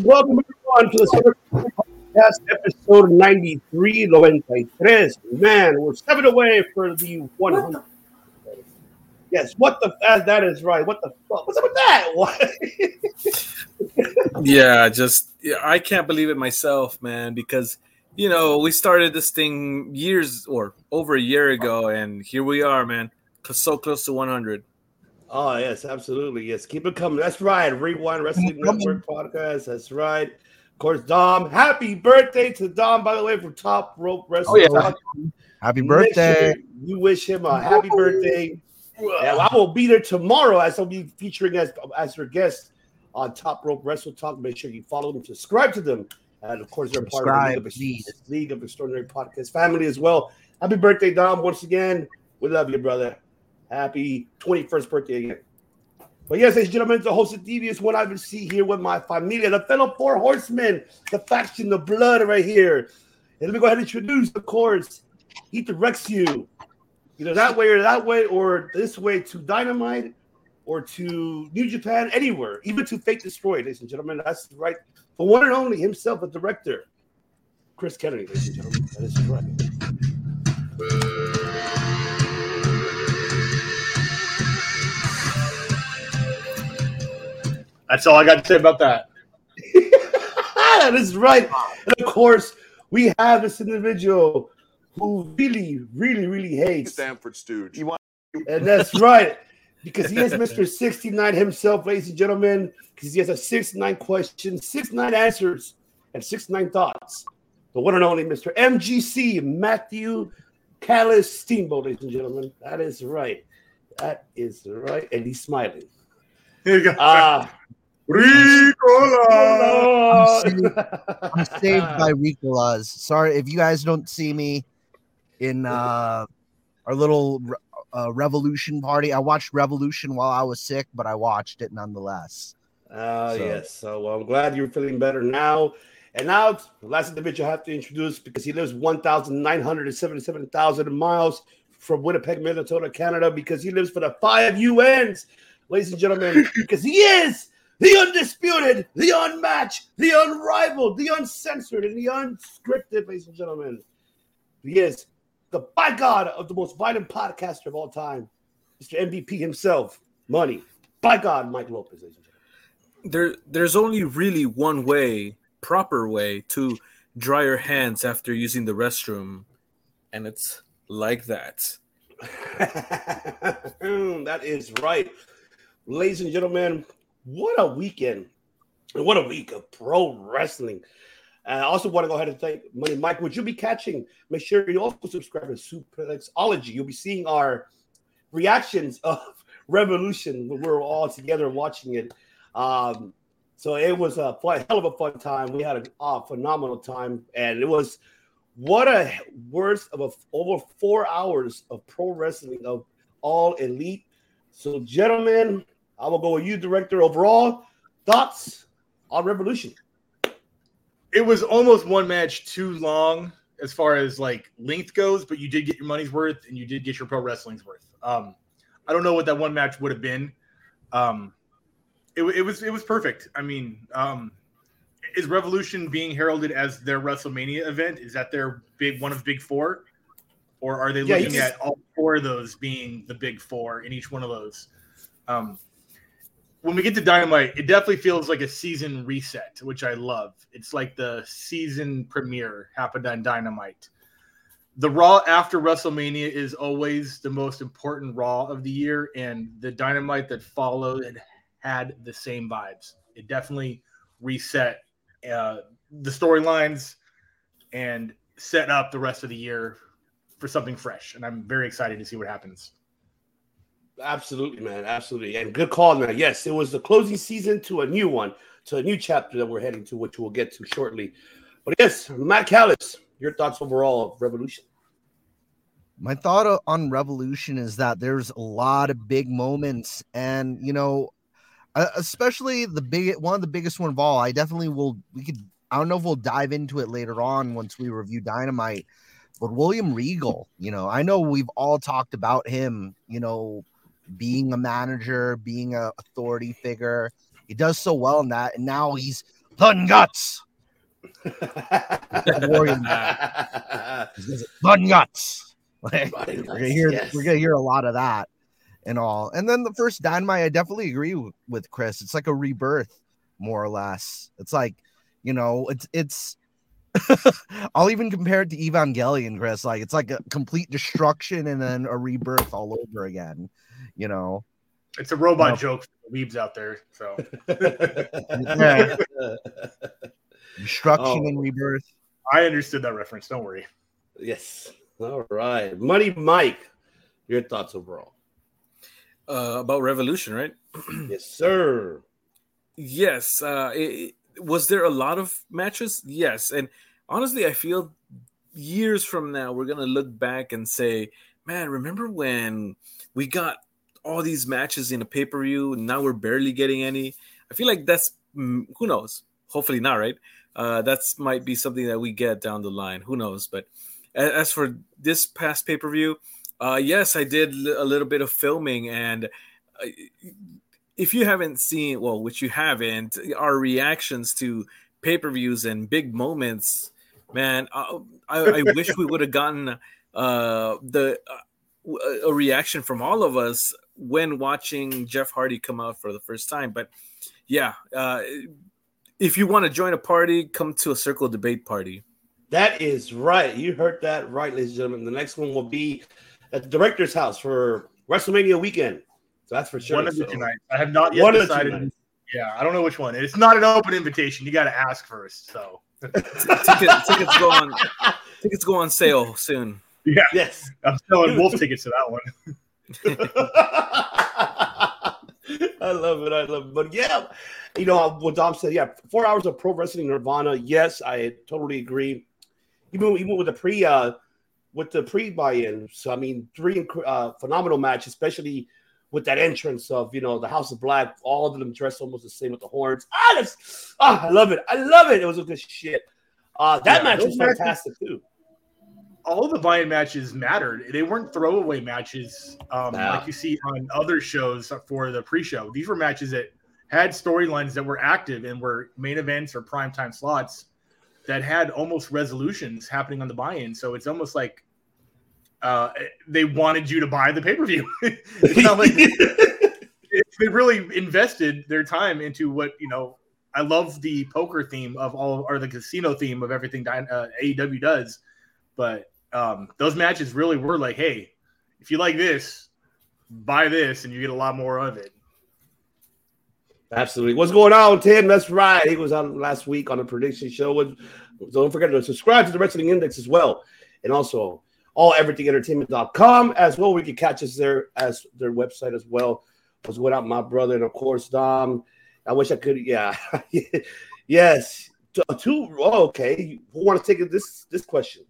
Welcome everyone to the Podcast episode 93, 93. Man, we're seven away for the 100. Yes, what the uh, that is right. What the fuck? What's up with that? What? yeah, just yeah, I can't believe it myself, man, because you know, we started this thing years or over a year ago, and here we are, man, so close to 100. Oh yes, absolutely. Yes, keep it coming. That's right. Rewind Wrestling Network podcast. That's right. Of course, Dom. Happy birthday to Dom, by the way, from Top Rope oh, Wrestling. Oh, yeah. Happy birthday. You wish him a happy birthday. Yeah, I will be there tomorrow as I'll be featuring as as your guest on Top Rope Wrestle Talk. Make sure you follow them, subscribe to them, and of course they're part of the League of, League of Extraordinary Podcast family as well. Happy birthday, Dom! Once again, we love you, brother. Happy 21st birthday again. But yes, ladies and gentlemen, the host of Devious One I will see here with my familia, the fellow four horsemen, the faction, the blood right here. And let me go ahead and introduce, of course, he directs you either that way or that way, or this way to Dynamite or to New Japan, anywhere, even to Fake Destroy, ladies and gentlemen. That's right. The one and only himself, the director, Chris Kennedy, ladies and gentlemen. That is correct. That's all I got to say about that. that is right. And of course, we have this individual who really, really, really hates Stanford Stooge. You want- and that's right. Because he is Mr. 69 himself, ladies and gentlemen. Because he has a 69 question, 69 answers, and 69 thoughts. The one and only Mr. MGC, Matthew Callis Steamboat, ladies and gentlemen. That is right. That is right. And he's smiling. Here you go. Ah, Ricola. I'm saved, I'm saved by Ricolas. Sorry if you guys don't see me in uh, our little uh, Revolution party. I watched Revolution while I was sick, but I watched it nonetheless. Uh, so. yes. So well, I'm glad you're feeling better now. And now, the last individual I have to introduce because he lives 1,977,000 miles from Winnipeg, Minnesota, Canada, because he lives for the five UNs, ladies and gentlemen, because he is the undisputed, the unmatched, the unrivaled, the uncensored, and the unscripted, ladies and gentlemen. He is the by God of the most violent podcaster of all time, Mr. MVP himself, Money. By God, Mike Lopez, ladies and gentlemen. There, there's only really one way, proper way, to dry your hands after using the restroom, and it's like that. Hmm, that is right. Ladies and gentlemen, what a weekend. And what a week of pro wrestling. I also want to go ahead and thank Money Mike. Would you be catching? Make sure you also subscribe to Suplexology. You'll be seeing our reactions of Revolution when we're all together watching it. Um, so it was a fun, hell of a fun time. We had a uh, phenomenal time, and it was what a worth of a, over four hours of pro wrestling of all elite. So, gentlemen, I will go with you, director. Overall thoughts on Revolution. It was almost one match too long as far as like length goes, but you did get your money's worth and you did get your pro wrestling's worth. Um, I don't know what that one match would have been. Um, it, it was it was perfect. I mean, um, is Revolution being heralded as their WrestleMania event? Is that their big one of big four, or are they Yeah, looking at all four of those being the big four in each one of those? Um, when we get to Dynamite, it definitely feels like a season reset, which I love. It's like the season premiere happened on Dynamite. The Raw after WrestleMania is always the most important Raw of the year, and the Dynamite that followed had, the same vibes. It definitely reset uh, the storylines and set up the rest of the year for something fresh. And I'm very excited to see what happens. Absolutely, man. Absolutely. And good call, man. Yes, it was the closing season to a new one, to a new chapter that we're heading to, which we'll get to shortly. But yes, Matt Callis, your thoughts overall of Revolution? My thought on Revolution is that there's a lot of big moments, and you know, especially the big one of the biggest one of all. I definitely will. We could. I don't know if we'll dive into it later on once we review Dynamite. But William Regal, you know, I know we've all talked about him. You know, being a manager, being a authority figure. He does so well in that, and now he's Fun guts. Fun guts. Like, we're gonna hear yes. we're gonna hear a lot of that and all. And then the first dynamite, I definitely agree with Chris. It's like a rebirth, more or less. It's like, you know, it's it's I'll even compare it to Evangelion, Chris. Like it's like a complete destruction and then a rebirth all over again. You know, It's a robot No. joke for the weebs out there. So Yeah. destruction Oh. and rebirth. I understood that reference. Don't worry. yes. All right. Money Mike, your thoughts overall. Uh, about Revolution, right? yes, sir. Yes. Uh, it, was there a lot of matches? Yes. And honestly, I feel years from now we're gonna look back and say, "Man, remember when we got all these matches in a pay per view? Now we're barely getting any." I feel like that's mm, who knows. Hopefully not, right? Uh, that's might be something that we get down the line. Who knows? But as for this past pay per view, uh, yes, I did a little bit of filming, and uh, if you haven't seen, well, which you haven't, our reactions to pay per views and big moments, man, uh, I, I wish we would have gotten uh, the uh, a reaction from all of us when watching Jeff Hardy come out for the first time. But yeah, uh, if you want to join a party, come to a circle debate party. That is right. You heard that right, ladies and gentlemen. The next one will be at the director's house for WrestleMania weekend. So that's for sure. one of the So- two nights. I have not yet One of the two decided. nights. Yeah, I don't know which one. It's not an open invitation. You got to ask first. So Ticket, tickets go on. Tickets go on sale soon. yeah, Yes. I'm selling wolf tickets to that one. I love it. I love it. But yeah, you know what Dom said. Yeah, four hours of pro wrestling Nirvana. Yes, I totally agree. Even even with the pre uh with the pre buy-in. So I mean, three uh, phenomenal match, especially with that entrance of you know the House of Black. All of them dressed almost the same with the horns. Ah, that's, ah I love it. I love it. It was a good shit. Uh, that Yeah, match was matches- fantastic too. All the buy-in matches mattered. They weren't throwaway matches um, Nah. like you see on other shows for the pre-show. These were matches that had storylines that were active and were main events or primetime slots that had almost resolutions happening on the buy-in. So it's almost like uh, they wanted you to buy the pay-per-view. Like they really invested their time into what you know. I love the poker theme of all, or the casino theme of everything uh, AEW does, but um, those matches really were like, hey, if you like this, buy this, and you get a lot more of it. Absolutely. What's going on, Tim? That's right. He was on last week on the prediction show. Don't forget to subscribe to the Wrestling Index as well. And also all everythingentertainment.com as well. We can catch us there as their website as well. What's going on, my brother? And of course, Dom. I wish I could. Yeah. yes. Two. two oh, okay. Who want to take this this question?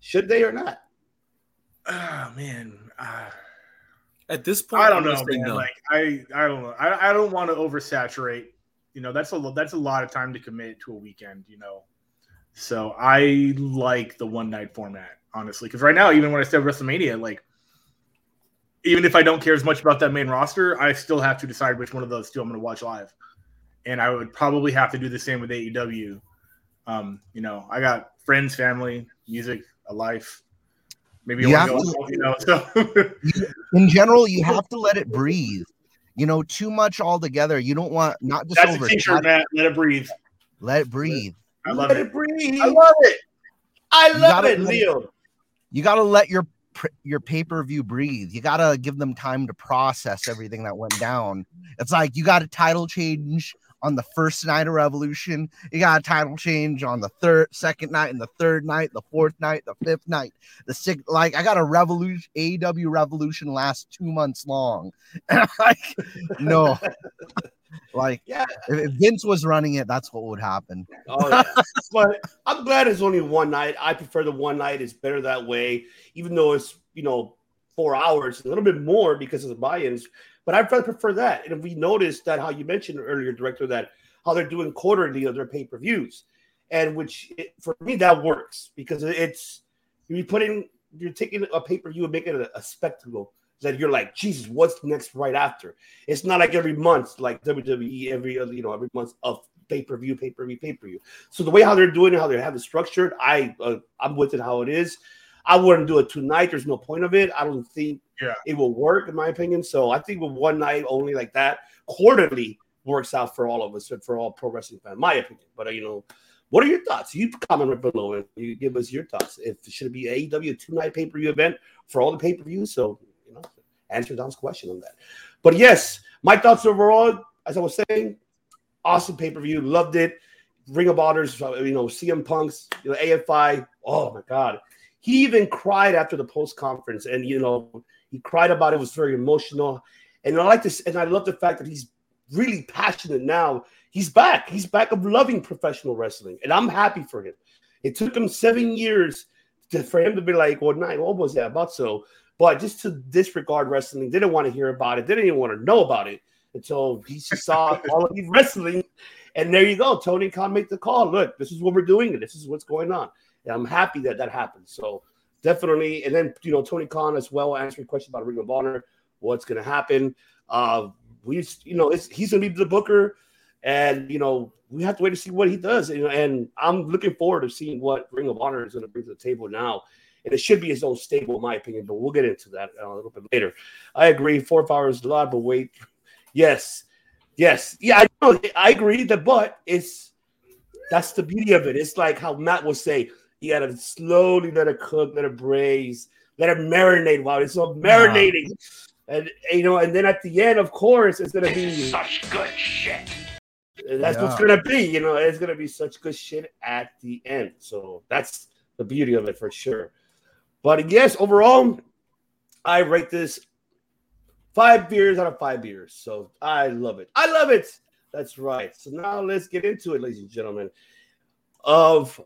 Should they or not? Oh man, uh, At this point, I don't I'm know, man. no. Like I, I don't know. I, I don't want to oversaturate. You know, that's a that's a lot of time to commit to a weekend. You know, so I like the one night format honestly. Because right now, even when I say WrestleMania, like even if I don't care as much about that main roster, I still have to decide which one of those two I'm going to watch live. And I would probably have to do the same with AEW. Um, you know, I got friends, family, music, a life. Maybe You I have to go, you know. So In general, you have to let it breathe. You know, too much altogether. You don't want not just that's over. a t-shirt, Matt. Let it breathe. Let it breathe. I love Let it. it breathe. I love it. I You love gotta it, Leo. You got to let your your pay per view breathe. You got to give them time to process everything that went down. It's like you got a title change on the first night of Revolution. You got a title change on the third, second night, and the third night, the fourth night, the fifth night, the sixth. Like I got a revolution, AEW Revolution last two months long. And I'm like, no, like Yeah. if, if Vince was running it, that's what would happen. Oh, yeah. but I'm glad it's only one night. I prefer the one night. It's better that way, even though it's you know four hours, a little bit more because of the buy-ins. But I prefer that. And if we noticed that how you mentioned earlier, director, that how they're doing quarterly of their pay-per-views, and which it, for me that works because it's you're putting you're taking a pay-per-view and making it a, a spectacle that you're like Jesus, what's next right after? It's not like every month like WWE every you know every month of pay per view, pay per view, pay per view. So the way how they're doing it, how they have it structured, I uh, I'm with it how it is. I wouldn't do it tonight. There's no point of it. I don't think Yeah. it will work in my opinion. So I think with one night only like that, quarterly works out for all of us for all pro wrestling fans, my opinion. But uh, you know, what are your thoughts? You comment right below and you give us your thoughts. If it should be AEW two night pay per view event for all the pay per views, so you know, answer Dom's question on that. But yes, my thoughts overall, as I was saying, awesome pay per view, loved it. Ring of Honors, uh, you know, CM Punk's, you know, AFI. Oh my God, he even cried after the post conference, and you know, he cried about it. it. Was very emotional, and I like this, and I love the fact that he's really passionate now. He's back. He's back of loving professional wrestling, and I'm happy for him. It took him seven years to, for him to be like, well, nine, what was that about? So, but just to disregard wrestling, didn't want to hear about it, didn't even want to know about it until he saw all of these wrestling. And there you go. Tony Khan make the call. Look, this is what we're doing, and this is what's going on. And I'm happy that that happened. So definitely, and then you know Tony Khan as well answering questions about Ring of Honor, what's going to happen. Uh, we, you know, he's going to be the booker, and you know we have to wait to see what he does. Know, and I'm looking forward to seeing what Ring of Honor is going to bring to the table now. And it should be his own stable, in my opinion, but we'll get into that uh, a little bit later. I agree. Four hours is a lot, but wait, yes, yes, yeah, I. I agree. That, but it's that's the beauty of it. It's like how Matt will say, you gotta slowly let it cook, let it braise, let it marinate while it's all marinating. And you know, and then at the end, of course, it's gonna be Such good shit. that's what's gonna be. You know, it's gonna be such good shit at the end. So that's the beauty of it for sure. But yes, overall, I rate this five beers out of five beers. So I love it. I love it. That's right. So now let's get into it, ladies and gentlemen, of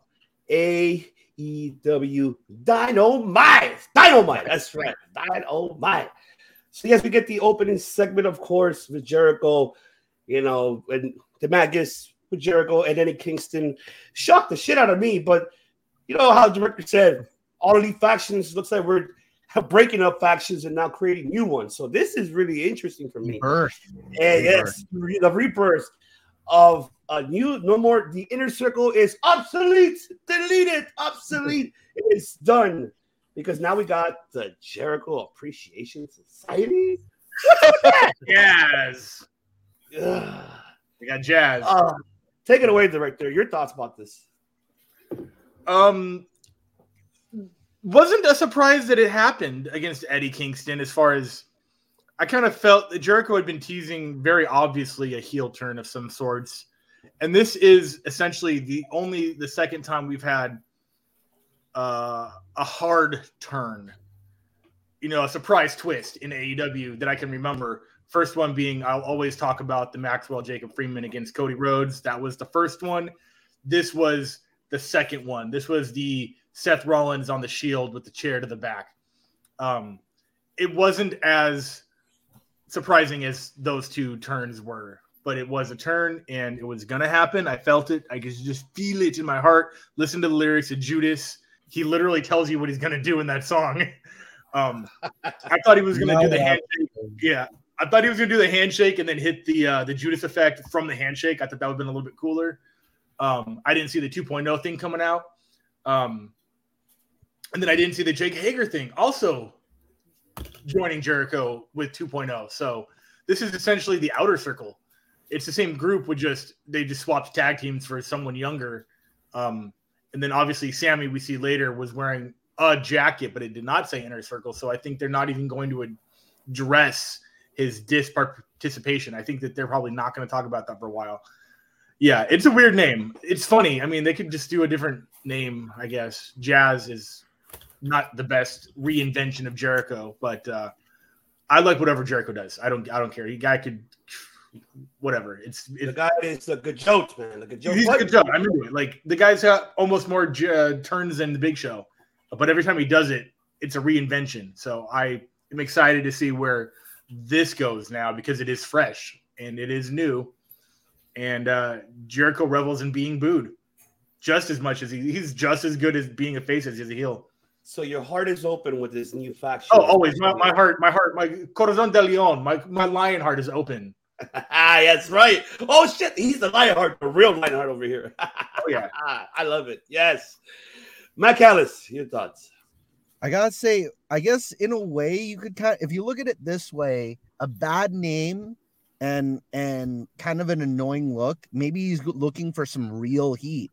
AEW Dynamite. Dynamite. That's right. Dynamite. So yes, we get the opening segment, of course, with Jericho, you know, and the Magus with Jericho and Eddie Kingston. Shocked the shit out of me, but you know how the director said all of these factions looks like we're breaking up factions and now creating new ones. So this is really interesting for me. Birth. Yeah, yes, the rebirth of a new, no more. The inner circle is obsolete, deleted, obsolete. It's done because now we got the Jericho Appreciation Society. Jazz. Ugh. We got Jazz. Uh, take it away, director. Your thoughts about this? Um, wasn't a surprise that it happened against Eddie Kingston. As far as I kind of felt that Jericho had been teasing very obviously a heel turn of some sorts, and this is essentially the only the second time we've had uh, a hard turn. You know, a surprise twist in AEW that I can remember. First one being I'll always talk about the Maxwell Jacob Friedman against Cody Rhodes. That was the first one. This was the second one. This was the Seth Rollins on the Shield with the chair to the back. Um, it wasn't as surprising as those two turns were, but it was a turn and it was gonna happen. I felt it. I could just feel it in my heart. Listen to the lyrics of Judas. He literally tells you what he's gonna do in that song. Um, I thought he was gonna do the handshake. Yeah, I thought he was gonna do the handshake and then hit the uh, the Judas effect from the handshake. I thought that would have been a little bit cooler. Um, I didn't see the 2.0 thing coming out. Um, and then I didn't see the Jake Hager thing also joining Jericho with 2.0. So this is essentially the outer circle. It's the same group with just they just swapped tag teams for someone younger. Um, and then obviously Sammy we see later was wearing a jacket, but it did not say inner circle. So I think they're not even going to address his disparticipation. I think that they're probably not going to talk about that for a while. Yeah, it's a weird name. It's funny. I mean, they could just do a different name, I guess. Jazz is not the best reinvention of Jericho, but uh, I like whatever Jericho does. I don't. I don't care. He guy could, whatever. It's, The guy is a good joke, man. A good joke. he's a good job. I remember it. Like the guy's got almost more uh, turns than the Big Show, but every time he does it, it's a reinvention. So I am excited to see where this goes now because it is fresh and it is new, and uh, Jericho revels in being booed just as much as he, he's just as good as being a face as he's a heel. So your heart is open with this new faction. Oh, always my, my heart, my heart, my corazón de león, my my lion heart is open ah, that's right. Oh shit, he's the Lionheart, the real Lionheart over here. oh yeah, I love it. Yes, Matt Callis, your thoughts? I gotta say, I guess in a way you could kind of, if you look at it this way, a bad name and and kind of an annoying look. Maybe he's looking for some real heat,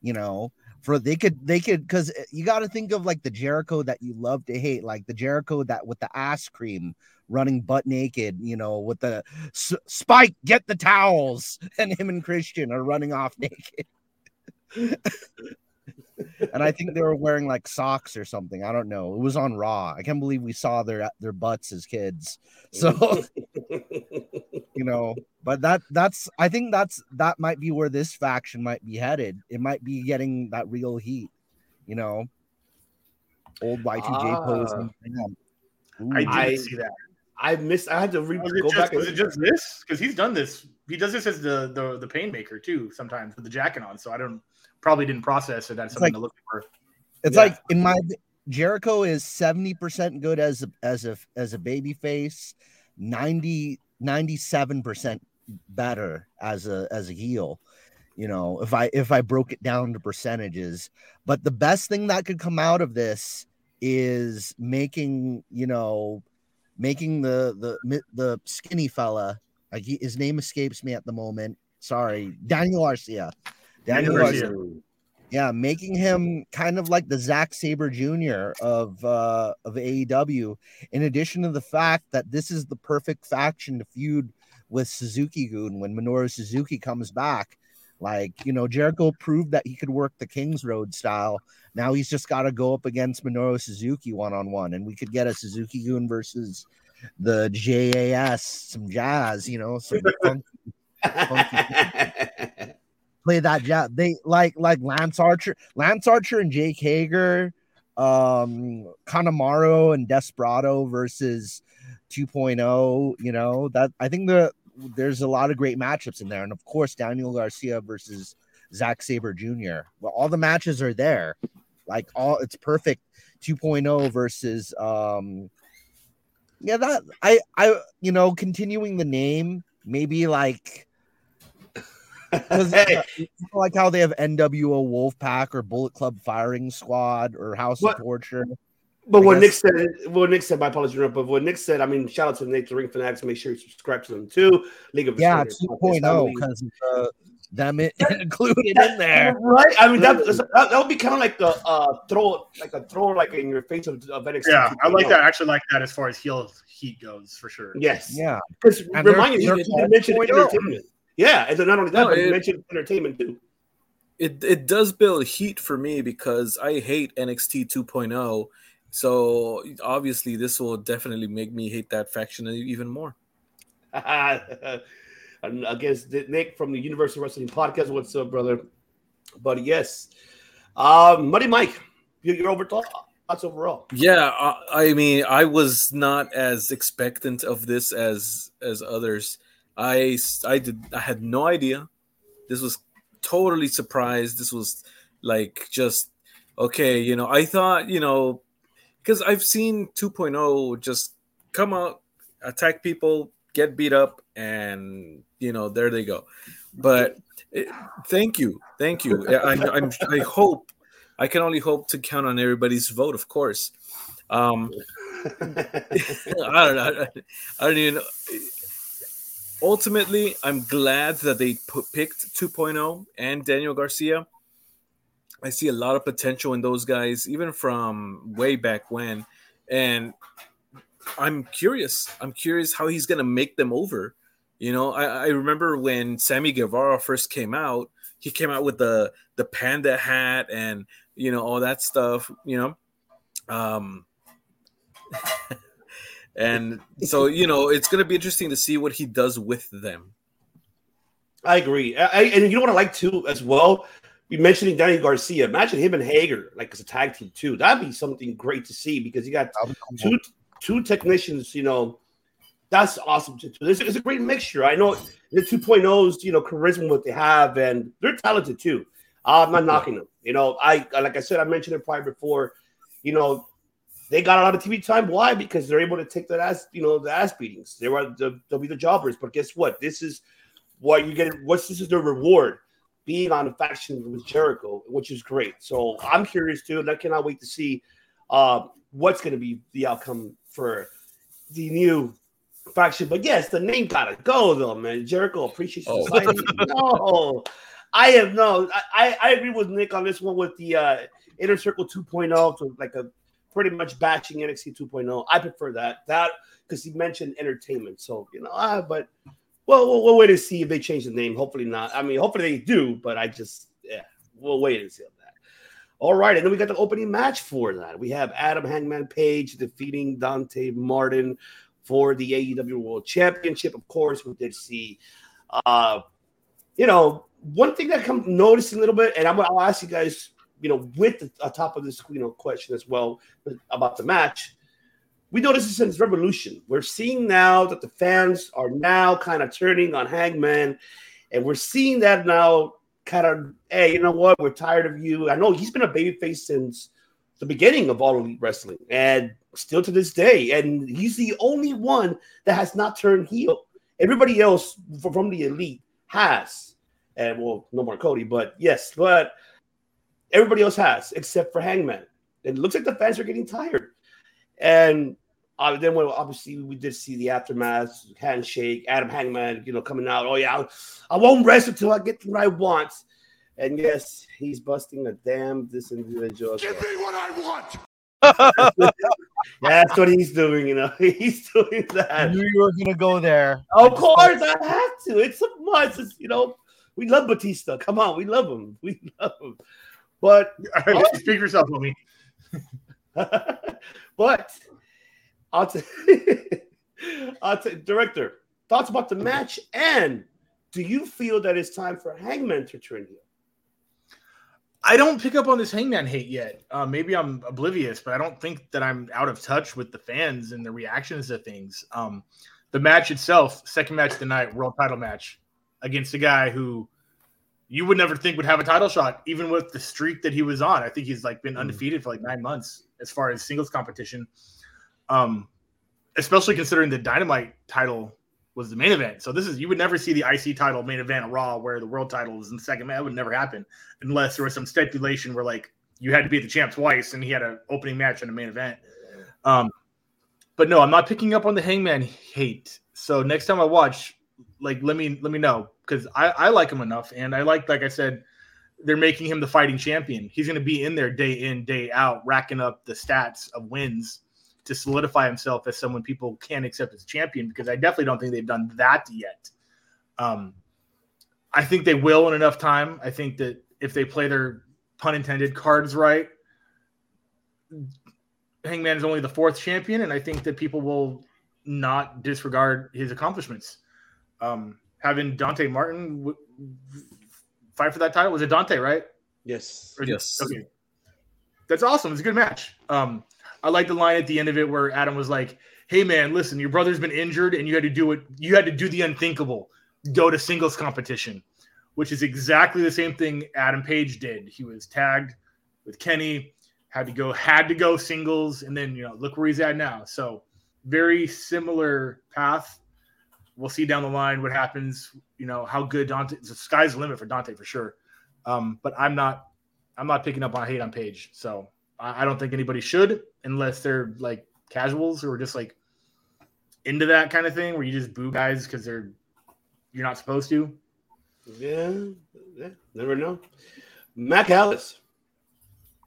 you know. For they could they could because eh, you got to think of like the Jericho that you love to hate, like the Jericho that with the ass cream running butt naked, you know, with the spike, get the towels, and him and Christian are running off naked. and I think they were wearing like socks or something. I don't know. It was on Raw. I can't believe we saw their their butts as kids. So you know, but that that's I think that's that might be where this faction might be headed. It might be getting that real heat, you know. Old Y2J pose. Ah. I didn't I, see that. I missed. I had to re- was go just, back. Was it just this? Because he's done this. He does this as the the the pain maker too. Sometimes with the jacket on. So I don't probably didn't process it. That's something like, to look for. It's yeah. like in my Jericho is seventy percent good as a, as a as a baby face, 90 97 percent better as a as a heel. You know, if I if I broke it down to percentages, but the best thing that could come out of this is making you know making the the the skinny fella like he, his name escapes me at the moment. Sorry, Daniel Garcia. Daniel, Daniel Garcia. Yeah, making him kind of like the Zack Sabre Jr. of uh, of AEW. In addition to the fact that this is the perfect faction to feud with Suzuki-gun when Minoru Suzuki comes back. Like you know, Jericho proved that he could work the Kings Road style. Now he's just got to go up against Minoru Suzuki one on one, and we could get a Suzuki-gun versus the JAS, some jazz, you know, some funky, funky play that jazz. They like like Lance Archer, Lance Archer and Jake Hager, um, Kanemaru and Desperado versus 2.0. You know that I think the there's a lot of great matchups in there, and of course Daniel Garcia versus Zack Sabre Jr. Well, all the matches are there, like all it's perfect. 2.0 versus um yeah that i i you know continuing the name maybe like hey. like how they have NWO Wolfpack or Bullet Club Firing Squad or House what? of Torture. But I what guess. Nick said, what Nick said, my apologies, but what Nick said, I mean, shout out to Nick, the Ring Fanatics. Make sure you subscribe to them too. League of yeah, 2.0 because uh, them it included in there, right? I mean, that, that, that would be kind of like the uh, throw, like a throw, like in your face of, of NXT. Yeah, I like that. I actually like that as far as heel heat goes, for sure. Yes, yeah. Because remind you, you mentioned entertainment. Yeah, and then not only that, no, but it, you mentioned entertainment too. It it does build heat for me because I hate NXT 2.0. So obviously, this will definitely make me hate that faction even more. Against Nick from the Universal Wrestling Podcast. What's up, brother? But yes, um, Muddy Mike, your over thoughts overall? Yeah, I mean, I was not as expectant of this as as others. I I did I had no idea. This was totally surprised. This was like just okay, you know. I thought you know because I've seen 2.0 just come out, attack people, get beat up, and you know there they go. But it, thank you, thank you. I, I'm I hope I can only hope to count on everybody's vote, of course. Um, I don't know. I don't even know ultimately, I'm glad that they put, picked 2.0 and Daniel Garcia. I see a lot of potential in those guys, even from way back when. And I'm curious. I'm curious how he's going to make them over. You know, I, I, remember when Sammy Guevara first came out, he came out with the the panda hat and you know all that stuff. You know, um, And so, you know, it's going to be interesting to see what he does with them. I agree. I, and you know what I like too, as well? We mentioning Danny Garcia. Imagine him and Hager like as a tag team too. That'd be something great to see because you got two two technicians. You know, that's awesome too. It's, it's a great mixture. I know the 2.0s, you know, charisma what they have, and they're talented too. I'm not knocking them. You know, I like I said, I mentioned it probably before. You know, they got a lot of TV time. Why? Because they're able to take that ass, you know, the ass beatings. They were they'll be the jobbers. But guess what? This is what you get. What's this is the reward being on a faction with Jericho, which is great. So I'm curious too, and I cannot wait to see uh, what's going to be the outcome for the new faction. But yes, the name gotta go though, man. Jericho appreciates oh. Society. no, I have no. I, I agree with Nick on this one with the uh, Inner Circle 2.0, so like a pretty much batching NXT 2.0. I prefer that. That because he mentioned entertainment. So you know, uh, but well, we'll, we'll wait to see if they change the name. Hopefully not. I mean, hopefully they do, but I just yeah, we'll wait and see on that. All right, and then we got the opening match for that. We have Adam Hangman Page defeating Dante Martin for the AEW World Championship. Of course, we did see, uh, you know, one thing that come noticing a little bit, and I'm, I'll ask you guys, you know, with the uh, top of this you know question as well about the match. We noticed this since Revolution. We're seeing now that the fans are now kind of turning on Hangman, and we're seeing that now kind of, hey, you know what? We're tired of you. I know he's been a babyface since the beginning of All Elite Wrestling, and still to this day. And he's the only one that has not turned heel. Everybody else from the Elite has and well, no more Cody, but yes, but everybody else has except for Hangman. It looks like the fans are getting tired, and uh, then when obviously we did see the aftermath, handshake, Adam Hangman, you know, coming out. Oh yeah, I won't rest until I get what I want. And yes, he's busting a damn this individual. Give me what I want. That's what he's doing, you know. He's doing that. I knew you were gonna go there. Of course, I have to. It's a must. It's, you know, we love Batista. Come on, we love him. We love him. But right, speak yourself, homie. but I'll tell I'll t- director thoughts about the match and do you feel that it's time for Hangman to turn heel? I don't pick up on this Hangman hate yet. Uh, maybe I'm oblivious, but I don't think that I'm out of touch with the fans and the reactions to things. Um, the match itself, second match tonight, world title match against a guy who you would never think would have a title shot, even with the streak that he was on. I think he's like been mm. undefeated for like nine months as far as singles competition. Um, especially considering the Dynamite title was the main event. So this is you would never see the IC title main event at Raw where the world title is in the second match. That would never happen unless there was some stipulation where like you had to beat the champ twice and he had an opening match in the main event. Um, but no, I'm not picking up on the Hangman hate. So next time I watch, like let me let me know because I, I like him enough, and I like like I said, they're making him the fighting champion. He's going to be in there day in day out, racking up the stats of wins to solidify himself as someone people can accept as a champion. Because I definitely don't think they've done that yet. Um, I think they will in enough time. I think that if they play their pun intended cards right, Hangman is only the fourth champion, and I think that people will not disregard his accomplishments um, having Dante Martin w- fight for that title. Was it Dante, right? Yes. Or, yes. Okay. That's awesome. It's a good match. Um, I like the line at the end of it where Adam was like, "Hey man, listen, your brother's been injured, and you had to do it. You had to do the unthinkable. Go to singles competition." Which is exactly the same thing Adam Page did. He was tagged with Kenny, had to go, had to go singles, and then you know, look where he's at now. So very similar path we'll see down the line what happens. You know how good Dante. The sky's the limit for Dante for sure. Um, but I'm not. I'm not picking up on hate on Page. So I, I don't think anybody should unless they're like casuals who are just like into that kind of thing where you just boo guys because they're you're not supposed to. Yeah, yeah, never know. Matt Callis.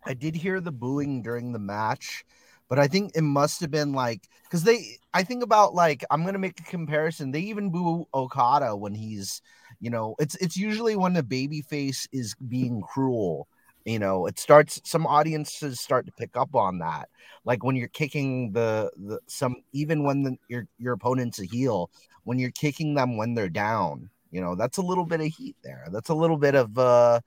I did hear the booing during the match, but I think it must have been like because they I think about like I'm gonna make a comparison. They even boo Okada when he's, you know, it's it's usually when the baby face is being cruel. You know, it starts some audiences start to pick up on that. Like when you're kicking the the some even when the, your your opponent's a heel, when you're kicking them when they're down, you know, that's a little bit of heat there. That's a little bit of uh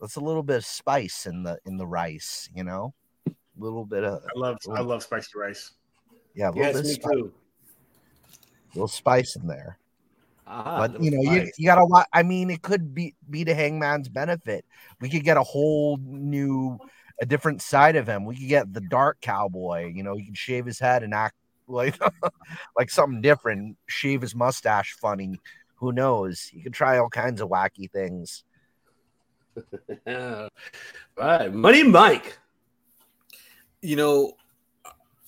that's a little bit of spice in the in the rice, you know. A little bit of I love I love spicy rice. Yeah, a little yes, bit me spice, too. little spice in there. Ah, but you know, you, you got a lot. I mean, it could be be to Hangman's benefit. We could get a whole new a different side of him. We could get the dark cowboy. You know, he can shave his head and act like like something different. Shave his mustache funny. Who knows? He could try all kinds of wacky things. All right, Money Mike. You know,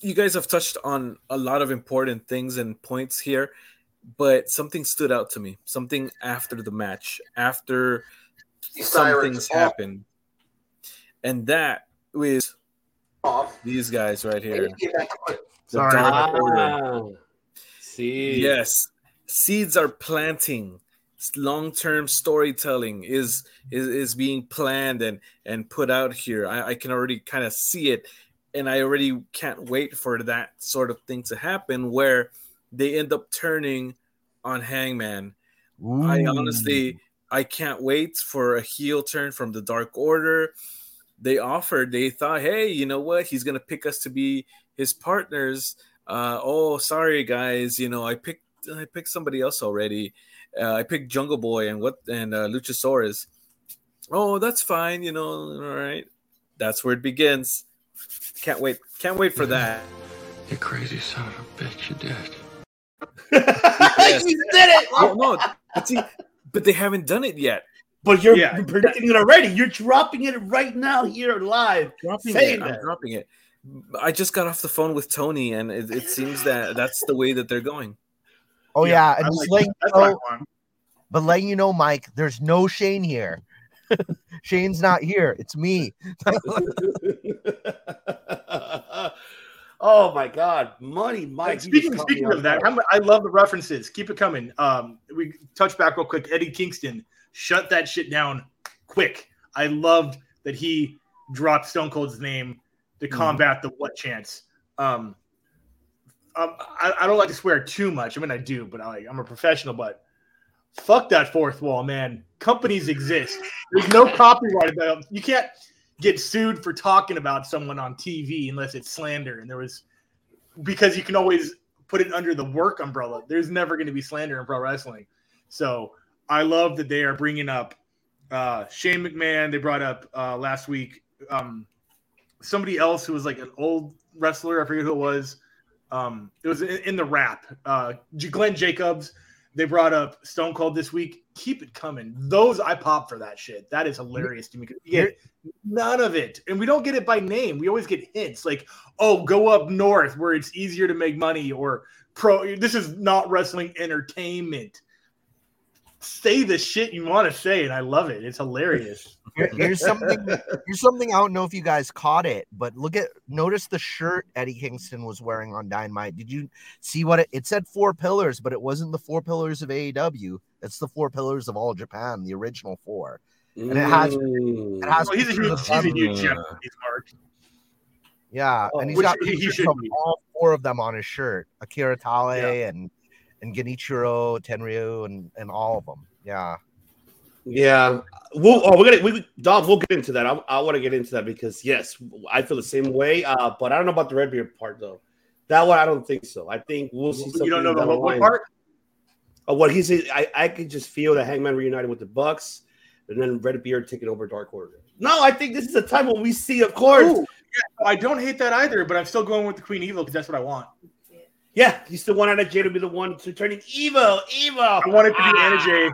you guys have touched on a lot of important things and points here, but something stood out to me. Something after the match, after some things happened, and that was these guys right here. Sorry. Ah, see, Yes, seeds are planting. Long-term storytelling is is is being planned and and put out here. I, I can already kind of see it, and I already can't wait for that sort of thing to happen where they end up turning on Hangman. I honestly I can't wait for a heel turn from the Dark Order. They offered, they thought, hey, you know what? He's gonna pick us to be his partners. Uh, oh, sorry guys, you know I picked I picked somebody else already. Uh, I picked Jungle Boy and what and uh, Luchasaurus. Oh, that's fine, you know. All right, that's where it begins. Can't wait, can't wait for that. You crazy son of a bitch, you did. you did it. Oh no, but see, but they haven't done it yet. But you're Yeah. predicting it already. You're dropping it right now here live. dropping Say it. I'm dropping it. I just got off the phone with Tony, and it, it seems that that's the way that they're going. Oh yeah, I and like letting you That's what I know, but letting you know, Mike, there's no Shane here. Shane's not here. It's me. oh my God, Money Mike. speaking speaking of that. I love the references. Keep it coming. Um, we touch back real quick. Eddie Kingston, shut that shit down quick. I loved that he dropped Stone Cold's name to Mm-hmm. combat the what chance. Um, um, I, I don't like to swear too much. I mean, I do, but I, i'm a professional. But fuck that fourth wall, man. Companies exist. There's no copyright about them. You can't get sued for talking about someone on TV unless it's slander. And there was because you can always put it under the work umbrella. There's never going to be slander in pro wrestling. So I love that they are bringing up uh, Shane McMahon. They brought up uh, last week um, somebody else who was like an old wrestler. I forget who it was. Um, it was in, in the rap. Uh, Glenn Jacobs. They brought up Stone Cold this week. Keep it coming. Those I pop for that shit. That is hilarious to me. Get none of it, and we don't get it by name. We always get hints like, "Oh, go up north where it's easier to make money," or "Pro." This is not wrestling entertainment. Say the shit you want to say, and I love it. It's hilarious. Here- here's something. Here's something. I don't know if you guys caught it, but look at notice the shirt Eddie Kingston was wearing on Dynamite. Did you see what it? It said four pillars, but it wasn't the four pillars of AEW. It's the four pillars of all Japan, the original four. And it has-. It has Well, he's a huge, he's a huge Japanese mark. Yeah, Oh, and he's got he- he pictures be. all four of them on his shirt. Akira Taue Yeah. and and Genichiro Tenryu and and all of them. Yeah. Yeah. We'll, oh, we're gonna we Dom, we'll get into that. I, I want to get into that because yes, I feel the same way. Uh, but I don't know about the Redbeard part though. That one I don't think so. I think we'll see something You don't know the the what part? Uh, what he said, I, I could just feel the Hangman reunited with the Bucks, and then Redbeard taking over Dark Order. No, I think this is a time when we see, of course. Ooh, yeah, I don't hate that either, but I'm still going with the Queen Evil because that's what I want. Yeah, you still want Anna Jay to be the one to turning evil, evil. I want it to be Ah. Anna Jay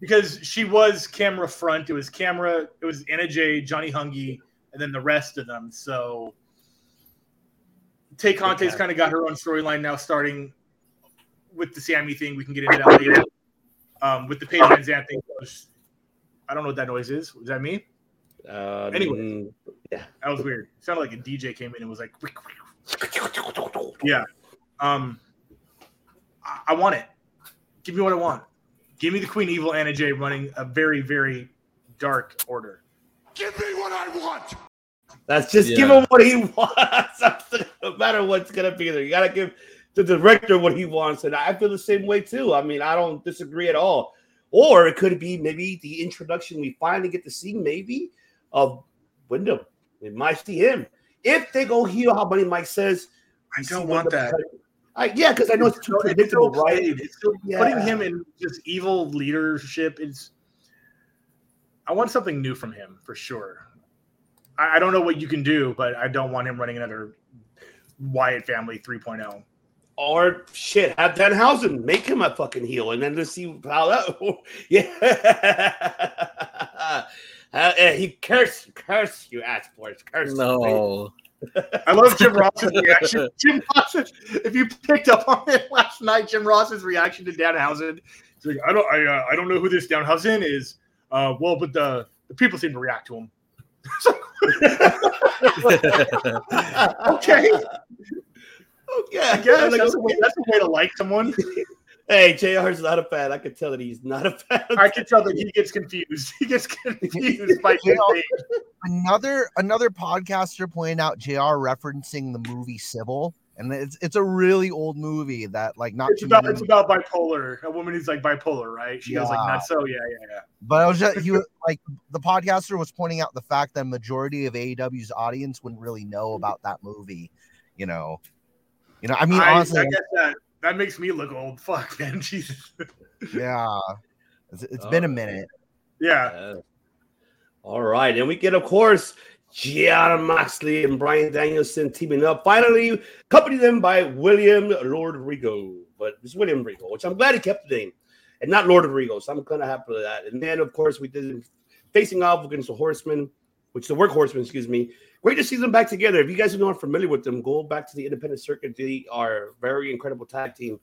because she was camera front. It was camera. It was Anna Jay, Johnny Hungee, and then the rest of them. So Tay Conti's kind of got her own storyline now, starting with the Sammy thing. We can get into that later. Um, with the Paige VanZant thing, I don't know what that noise is. Was that me? Uh, Anyway. yeah, That was weird. It sounded like a DJ came in and was like, yeah. Um, I, I want it. Give me what I want. Give me the Queen Evil Anna Jay running a very, very dark order. Give me what I want. That's just Yeah. give him what he wants. no matter what's gonna be there, you gotta give the director what he wants, and I feel the same way too. I mean, I don't disagree at all. Or it could be maybe the introduction we finally get to see, maybe of Windham. We might see him if they go heel. How Money Mike says, I don't want Windham- that. I, yeah, because I know it's too It's predictable, still right? It's still Yeah. putting him in just evil leadership. Is I want something new from him for sure. I, I don't know what you can do, but I don't want him running another Wyatt family 3.0. Or shit, have Danhausen make him a fucking heel, and then let's see how that. yeah, uh, he curse, curse you, ass boys, curse. No, I love Jim Ross's reaction. Jim Ross, if you picked up on it last night, Jim Ross's reaction to Danhausen. He's like, I don't, I, uh, I don't know who this Danhausen is. Uh, well, but the the people seem to react to him. okay. Okay, I guess that's, a way, that's a way to like someone. Hey, JR is not a fan. I can tell that he's not a fan. I can tell that he gets confused. He gets confused by JR. Another another podcaster pointed out JR referencing the movie Sybil, and it's it's a really old movie that like not. It's about it's about bipolar. A woman who's like bipolar, right? She yeah. goes like not oh, So yeah, yeah, yeah. But I was just he was like the podcaster was pointing out the fact that majority of AEW's audience wouldn't really know about that movie. You know, you know. I mean, I, honestly, I guess that that makes me look old. Fuck, man. Jesus. yeah. It's, it's been a oh, minute. Yeah. yeah. All right. And we get, of course, Jon Moxley and Brian Danielson teaming up. Finally, accompanied them by William Lord Regal. But it's William Regal, which I'm glad he kept the name and not Lord of Regal. So I'm kind of happy with that. And then, of course, we did facing off against the Horsemen, which the Work Horsemen, excuse me, great to see them back together. If you guys are not familiar with them, go back to the independent circuit. They are very incredible tag team.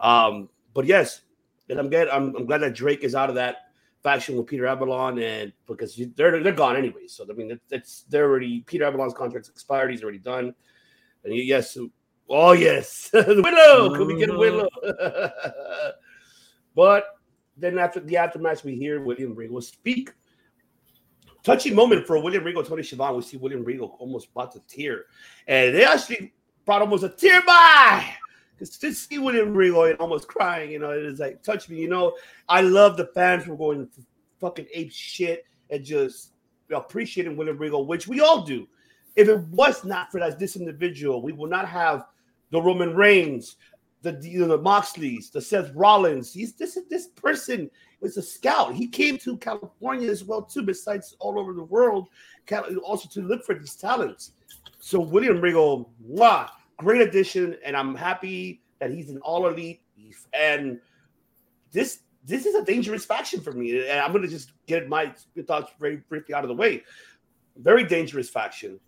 Um, but yes, and I'm glad I'm, I'm, glad that Drake is out of that faction with Peter Avalon, and because they're they're gone anyway. So I mean, it's, they're already Peter Avalon's contract's expired. He's already done. And yes, oh yes, Willow. Can we get Willow? but then after the aftermatch, we hear William Regal speak touching moment for William Regal, Tony Schiavone. We see William Regal almost about to tear, and they actually brought almost a tear by. Because to see William Regal and almost crying, you know, it is like touch me. You know, I love the fans were going fucking ape shit and just appreciating William Regal, which we all do. If it was not for that this individual, we will not have the Roman Reigns, the you know, the Moxleys, the Seth Rollins. He's this this person was a scout. He came to California as well too, besides all over the world, also to look for these talents. So William Regal, wow, great addition, and I'm happy that he's an all elite. And this this is a dangerous faction for me, and I'm gonna just get my thoughts very briefly out of the way. Very dangerous faction.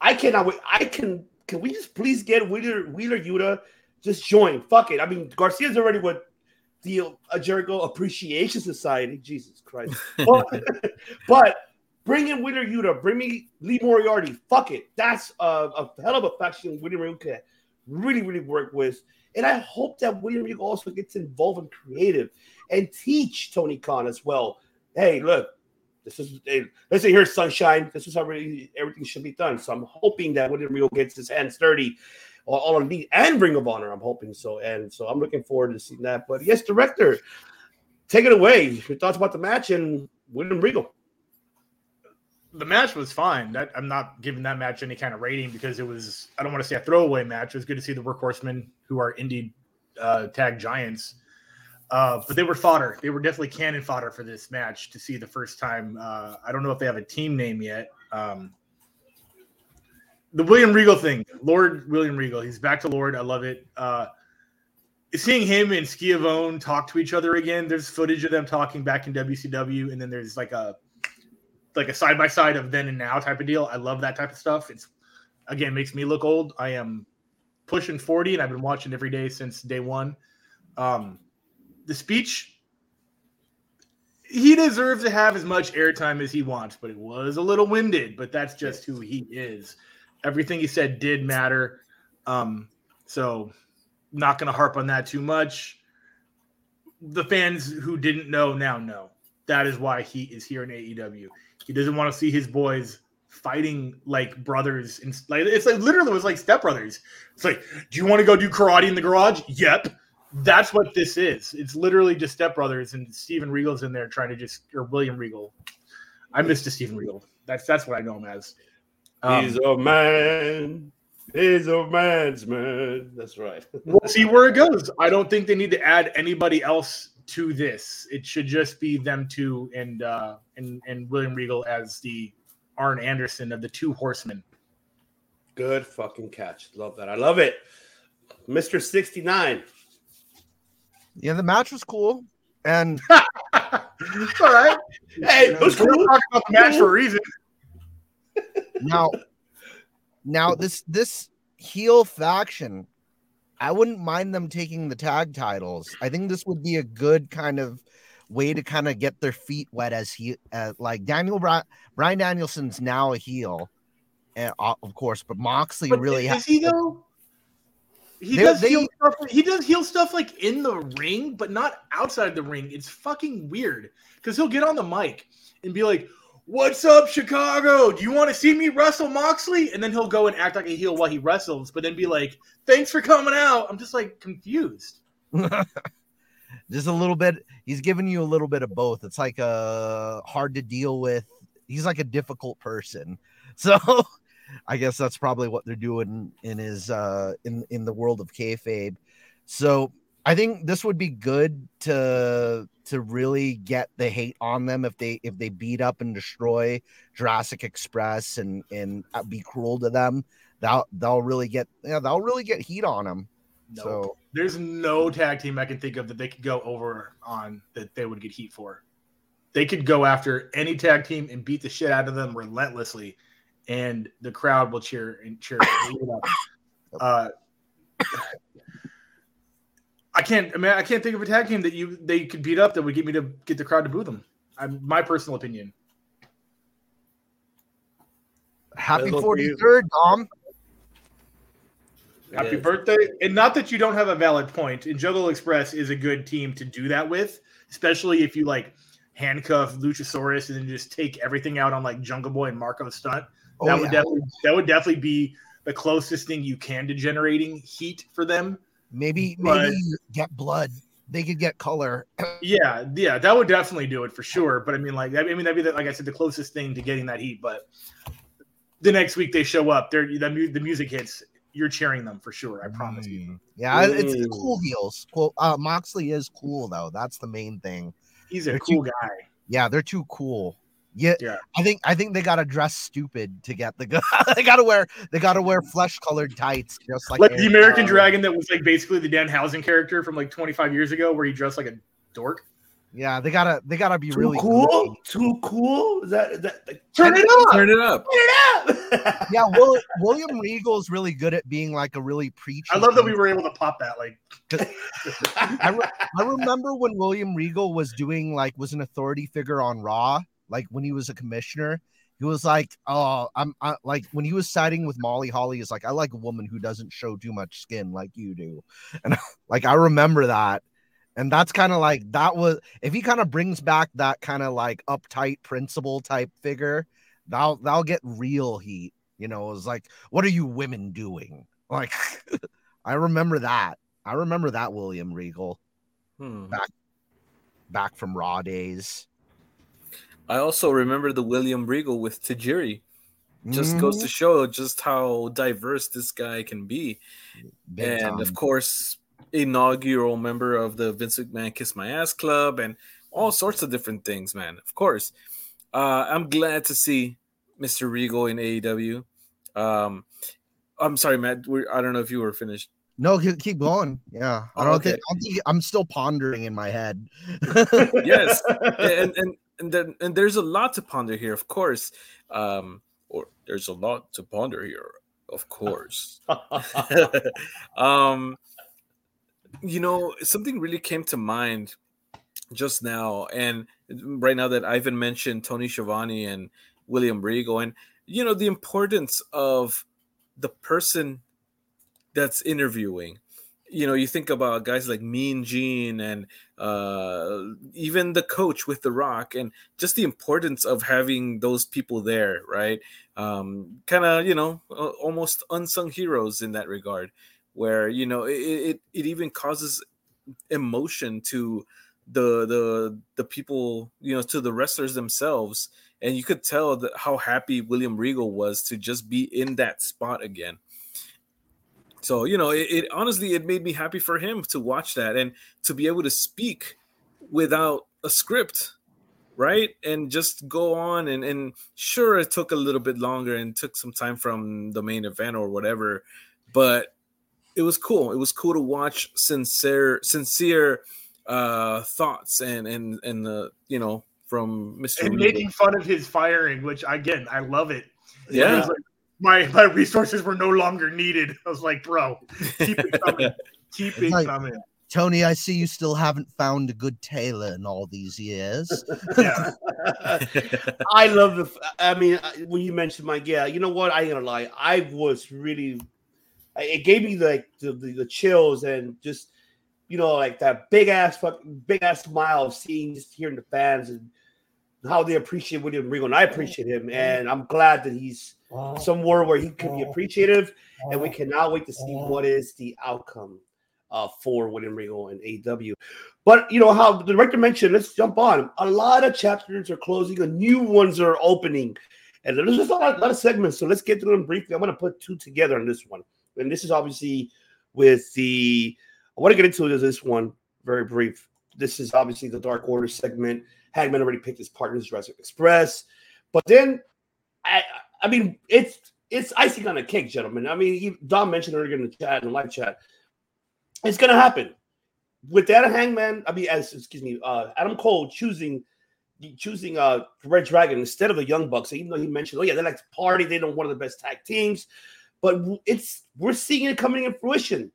I cannot wait. I can. Can we just please get Wheeler Wheeler Yuta just join? Fuck it. I mean, Garcia's already with the uh, Jericho Appreciation Society. Jesus Christ. but, but bring in Wheeler Yuta, bring me Lee Moriarty. Fuck it. That's a, a hell of a faction William Regal can really, really work with. And I hope that William Regal also gets involved in creative and teach Tony Khan as well. Hey, look, this is hey, let's say here's sunshine. This is how really everything should be done. So I'm hoping that William Regal gets his hands dirty all elite and Ring of Honor. I'm hoping so, and so I'm looking forward to seeing that. But yes, director, take it away. Your thoughts about the match and William Regal. The match was fine. That, I'm not giving that match any kind of rating because it was. I don't want to say a throwaway match. It was good to see the workhorsemen who are indie uh, tag giants. Uh, but they were fodder. They were definitely cannon fodder for this match to see the first time. Uh, I don't know if they have a team name yet. Um, the William Regal thing, Lord William Regal, he's back to Lord. I love it. Uh, seeing him and Schiavone talk to each other again. There's footage of them talking back in WCW, and then there's like a like a side by side of then and now type of deal. I love that type of stuff. It's again makes me look old. I am pushing 40 and I've been watching every day since day one. Um, the speech, he deserves to have as much airtime as he wants, but it was a little winded, but that's just who he is everything he said did matter. Um, so not going to harp on that too much. The fans who didn't know now know. That is why he is here in AEW. He doesn't want to see his boys fighting like brothers and like it's like literally it was like stepbrothers. It's like, do you want to go do karate in the garage? Yep. That's what this is. It's literally just stepbrothers and Steven Regal's in there trying to just or William Regal. I missed a Steven Regal. That's that's what I know him as. Um, He's a man. He's a man's man. That's right. we'll see where it goes. I don't think they need to add anybody else to this. It should just be them two and uh and and William Regal as the Arn Anderson of the Two Horsemen. Good fucking catch. Love that. I love it. Mr. 69. Yeah, the match was cool. And It's all right. Hey, it was We're cool. talking about the match for a reason. Now now this this heel faction, I wouldn't mind them taking the tag titles. I think this would be a good kind of way to kind of get their feet wet as he uh, like Daniel Bri- Brian Danielson's now a heel. And, uh, of course, but Moxley But really is has he though? He They- does they- heel stuff. He does heel stuff like in the ring, but not outside the ring. It's fucking weird because he'll get on the mic and be like, "What's up, Chicago? Do you want to see me wrestle Moxley?" And then he'll go and act like a heel while he wrestles, but then be like, "Thanks for coming out." I'm just like confused. just a little bit he's giving you a little bit of both it's like a hard to deal with he's like a difficult person so i guess that's probably what they're doing in his uh in in the world of kayfabe so i think this would be good to to really get the hate on them if they if they beat up and destroy jurassic express and and uh, be cruel to them they'll they'll really get yeah they'll really get heat on them No, so there's no tag team I can think of that they could go over on that they would get heat for. They could go after any tag team and beat the shit out of them relentlessly, and the crowd will cheer and cheer. uh, I can't. I mean, I can't think of a tag team that you they could beat up that would get me to get the crowd to boo them. I'm my personal opinion. happy Hello for you. 43rd dom It Happy is. birthday! And not that you don't have a valid point. And Juggle Express is a good team to do that with, especially if you like handcuff Luchasaurus and then just take everything out on like Jungle Boy and Marko Stunt. Oh, that yeah. would definitely that would definitely be the closest thing you can to generating heat for them. Maybe But- maybe get blood. They could get color. Yeah, yeah, that would definitely do it for sure. But I mean, like, I mean, that'd be the, like I said, the closest thing to getting that heat. But the next week they show up, they're the, mu- the music hits. You're cheering them for sure. I promise you. Mm. Yeah, it's, it's cool heels. Cool. Uh, Moxley is cool though. That's the main thing. He's a They're cool too- guy. Yeah, they're too cool. Yeah, Yeah. I think I think they gotta dress stupid to get the. they gotta wear they gotta wear flesh colored tights, just like, like the American Rowan. Dragon that was like basically the Danhausen character from like 25 years ago, where he dressed like a dork. Yeah, they gotta they gotta be Too really cool? goofy. Too cool? Is that, is that like, Turn it up. Turn it up. turn it up? Yeah, Will, William Regal is really good at being like a really preachy. I love that we were able to pop that. Like, I, re- I remember when William Regal was doing like was an authority figure on Raw, like when he was a commissioner. He was like, "Oh, I'm I, like when he was siding with Molly Holly is like I like a woman who doesn't show too much skin like you do," and like I remember that, and that's kind of like that was if he kind of brings back that kind of like uptight principal type figure, that'll that'll get real heat. You know, it's like, what are you women doing? Like, I remember that. I remember that William Regal Hmm. back from Raw days. I also remember the William Regal with Tajiri. Just goes to show just how diverse this guy can be. Big and time. of course, inaugural member of the Vince McMahon Kiss My Ass Club and all sorts of different things, man. Of course. Uh, I'm glad to see Mr. Regal in AEW. Um, I'm sorry, Matt. We're, I don't know if you were finished. no, keep, going. Yeah, I Oh, don't okay. think, I I'm still pondering in my head. Yes. and and and then and there's a lot to ponder here, of course. Um, or there's a lot to ponder here, of course. um, you know, something really came to mind just now, and right now that Ivan mentioned Tony Schiavone and William Regal, and you know the importance of the person that's interviewing. You know, you think about guys like Mean Gene and uh, even the coach with The Rock, and just the importance of having those people there, right? Um, kind of, you know, almost unsung heroes in that regard, where you know it, it it even causes emotion to the the the people, you know, to the wrestlers themselves, and you could tell that how happy William Regal was to just be in that spot again. So you know, it, it honestly it made me happy for him to watch that and to be able to speak without a script. right? And just go on and and sure it took a little bit longer and took some time from the main event or whatever, but it was cool. It was cool to watch sincere sincere uh thoughts and and and the you know from Mr. And making fun of his firing, which again I love it. Yeah. Like, my my resources were no longer needed. I was like, bro, keep it coming. keep it like, coming. Tony, I see you still haven't found a good tailor in all these years. Yeah. I love the. I mean, uh, when you mentioned my yeah, you know what? I ain't gonna lie. I was really. It gave me like the, the, the chills and just, you know, like that big ass, big ass smile of seeing, just hearing the fans and how they appreciate William Regal, and I appreciate him, and I'm glad that he's somewhere where he can be appreciative, and we cannot wait to see what is the outcome uh, for William Regal and AW. But you know how the director mentioned, let's jump on. A lot of chapters are closing, and new ones are opening, and there's just a lot, a lot of segments. So let's get through them briefly. I'm going to put two together on this one, and this is obviously with the. I want to get into this one very brief. This is obviously the Dark Order segment. Hangman already picked his partners, Jurassic Express, but then I, I mean, it's it's icing on the cake, gentlemen. I mean, he, Dom mentioned earlier in the chat, in the live chat, it's gonna happen with that Hangman. I mean, as excuse me, uh, Adam Cole choosing choosing uh Red Dragon instead of the Young Bucks. Even though he mentioned, oh yeah, they like to party, they don't one of the best tag teams, but it's we're seeing it coming in fruition.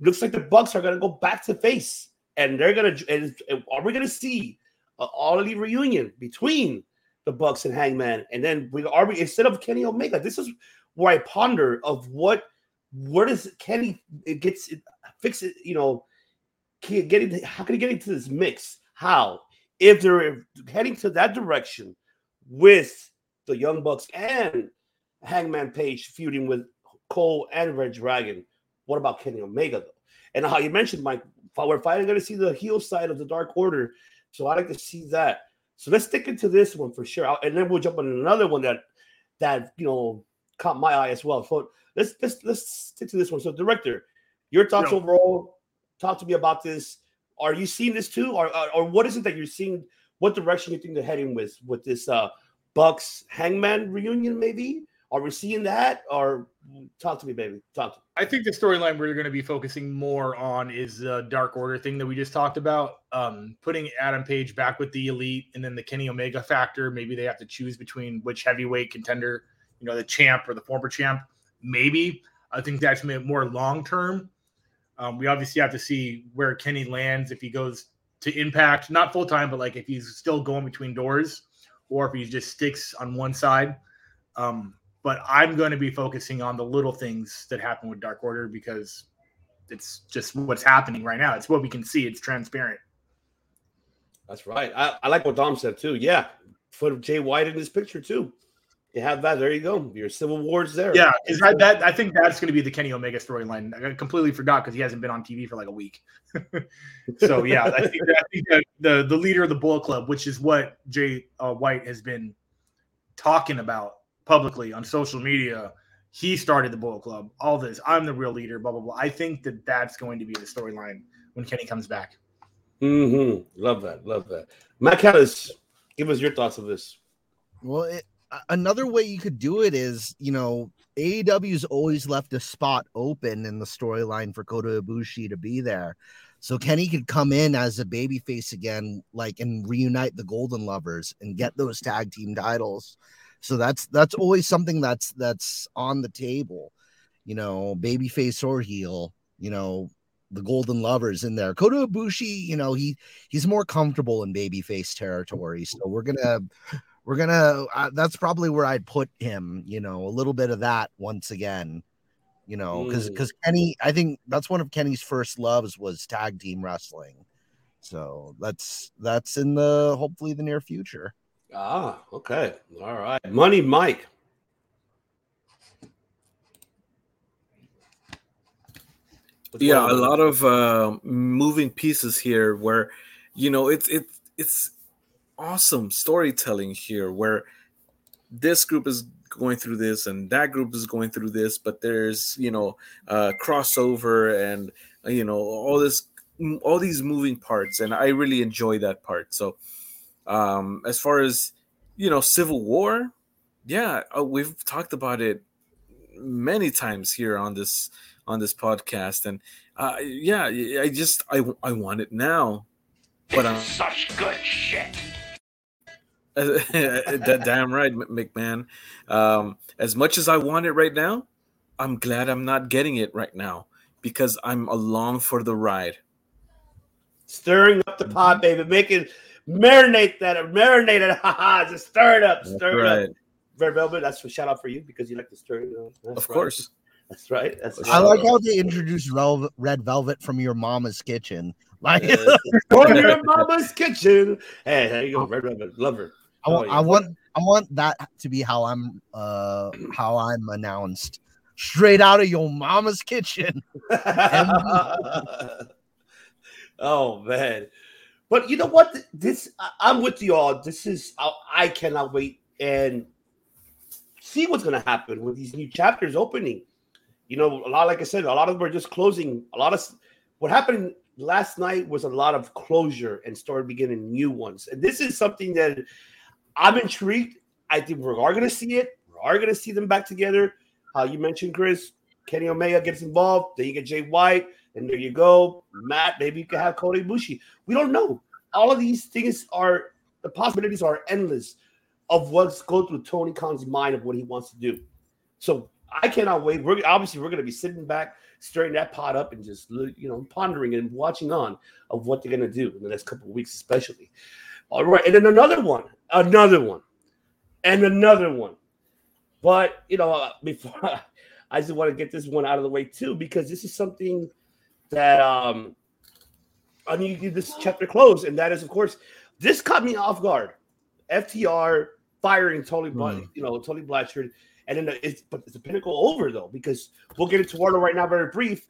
Looks like the Bucks are gonna go back to face, and they're gonna. And are we gonna see an elite reunion between the Bucks and Hangman? And then we are we instead of Kenny Omega. This is where I ponder of what where does Kenny it gets it fix it, you know, getting how can he get into this mix? How? If they're heading to that direction with the Young Bucks and Hangman Page feuding with Cole and Red Dragon, what about Kenny Omega though? And how you mentioned, Mike, we're finally going to see the heel side of the Dark Order, so I like to see that. So let's stick into this one for sure, and then we'll jump on another one that that you know caught my eye as well. So let's let's let's stick to this one. So, director, your thoughts no. overall? Talk to me about this. Are you seeing this too, or, or, or what is it that you're seeing? What direction you think they're heading with with this uh Bucks Hangman reunion? Maybe are we seeing that? Or talk to me, baby. Talk to me. I think the storyline we're going to be focusing more on is the Dark Order thing that we just talked about. Um, putting Adam Page back with the Elite, and then the Kenny Omega factor. Maybe they have to choose between which heavyweight contender, you know, the champ or the former champ. Maybe I think that's more long term. Um, we obviously have to see where Kenny lands if he goes to Impact, not full time, but like if he's still going between doors, or if he just sticks on one side. Um, but I'm going to be focusing on the little things that happen with Dark Order because it's just what's happening right now. It's what we can see. It's transparent. That's right. I, I like what Dom said too. Yeah, put Jay White in this picture too. You have that. There you go. Your Civil War's there. Yeah, is that, that I think that's going to be the Kenny Omega storyline. I completely forgot because he hasn't been on TV for like a week. so yeah, I think, I think the the leader of the Bullet Club, which is what Jay uh, White has been talking about publicly on social media. He started the Bullet Club. All this. I'm the real leader. Blah blah blah. I think that that's going to be the storyline when Kenny comes back. Mm-hmm. Love that. Love that. Matt Callis, give us your thoughts of this. Well, it, another way you could do it is, you know, AEW's always left a spot open in the storyline for Kota Ibushi to be there. So Kenny could come in as a babyface again, like and reunite the Golden Lovers and get those tag team titles. So that's that's always something that's that's on the table, you know, babyface or heel, you know, the Golden Lovers in there. Kota Ibushi, you know, he he's more comfortable in babyface territory. So we're gonna we're gonna uh, that's probably where i'd put him you know a little bit of that once again you know because because mm. kenny i think that's one of kenny's first loves was tag team wrestling so that's that's in the hopefully the near future ah okay. All right. Money mike. Yeah a lot of uh, moving pieces here where you know it's it's it's awesome storytelling here where this group is going through this and that group is going through this but there's you know uh crossover and uh, you know all this all these moving parts and i really enjoy that part. So Um, as far as you know, Civil War, yeah, uh, we've talked about it many times here on this on this podcast, and uh, yeah, I just I I want it now, but I'm Such good shit. that damn right, McMahon. Um, as much as I want it right now, I'm glad I'm not getting it right now because I'm along for the ride. Stirring up the pot, baby, making marinate that marinate it. Haha, just stir it up, That's stir it right. up. Red Velvet, that's a shout out for you because you like to stir it. up. That's Of right. course. That's right. That's I right. like how they introduced Rel- Red Velvet from your mama's kitchen. Like, From your mama's kitchen. Hey, there you go, Red Velvet. Love her. I, want, Oh. I want I want that to be how I'm uh how I'm announced. Straight out of your mama's kitchen. oh man, but you know what? This I'm with you all. This is I, cannot wait and see what's gonna happen with these new chapters opening. You know, a lot like I said, a lot of them are just closing. A lot of what happened last night was a lot of closure and started beginning new ones. And this is something that I'm intrigued. I think we are to see it. We are to see them back together. How you mentioned, Chris, Kenny Omega gets involved. Then you get Jay White, and there you go. Matt, maybe you can have Kota Ibushi. We don't know. All of these things are the possibilities are endless of what's going through Tony Khan's mind of what he wants to do. So I cannot wait. We're obviously we're going to be sitting back, stirring that pot up, and just you know pondering and watching on of what they're going to do in the next couple of weeks, especially. All right, and then another one, another one, and another one. But you know, before I just want to get this one out of the way too, because this is something that um I need to get this chapter closed, and that is, of course, this caught me off guard. FTR firing Tony, Hmm. you know, Tully Blanchard, and then it's but it's the pinnacle over though because we'll get into Wardlow right now, very brief.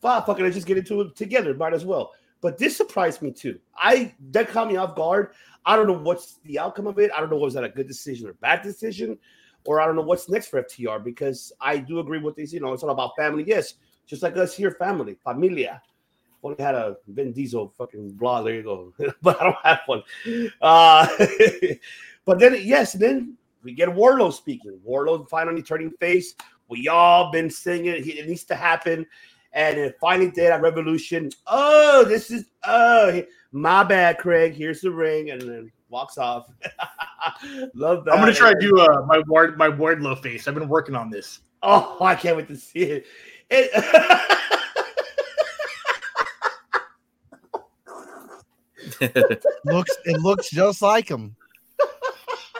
Fuck, fucking, let's just get into it together. Might as well. But this surprised me too. I that caught me off guard. I don't know what's the outcome of it. I don't know was that a good decision or bad decision, or I don't know what's next for FTR because I do agree with this. You know, it's all about family. Yes, just like us here, family, familia. Only had a Vin Diesel fucking blah. There you go. but I don't have one. Uh, but then yes, then we get Wardlow speaking. Wardlow finally turning face. We all been saying it. It needs to happen. And it finally did at Revolution. Oh, this is oh my bad, Craig. Here's the ring, and then walks off. Love that. I'm gonna try to do uh, my ward my Wardlow face. I've been working on this. Oh, I can't wait to see it. It looks it looks just like him.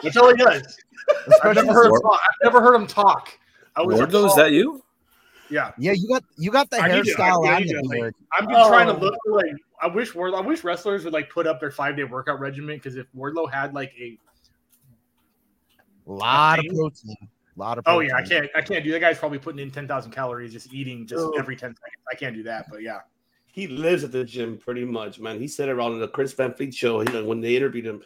That's all he does. I've never heard him talk. I've never heard him talk. I was Wardlow, is that you? Yeah, yeah, you got you got the I hairstyle I and need the to, like, beard. I'm just trying to Oh. look for like. I wish Wardlow, I wish wrestlers would like put up their five day workout regimen because if Wardlow had like a lot of thing. protein. Lot of oh yeah, I can't I can't do that. Guy's probably putting in ten thousand calories just eating just Oh. every ten seconds. I can't do that, but yeah. he lives at the gym pretty much, man. He said it on the Chris Van Vliet show. You know, when they interviewed him,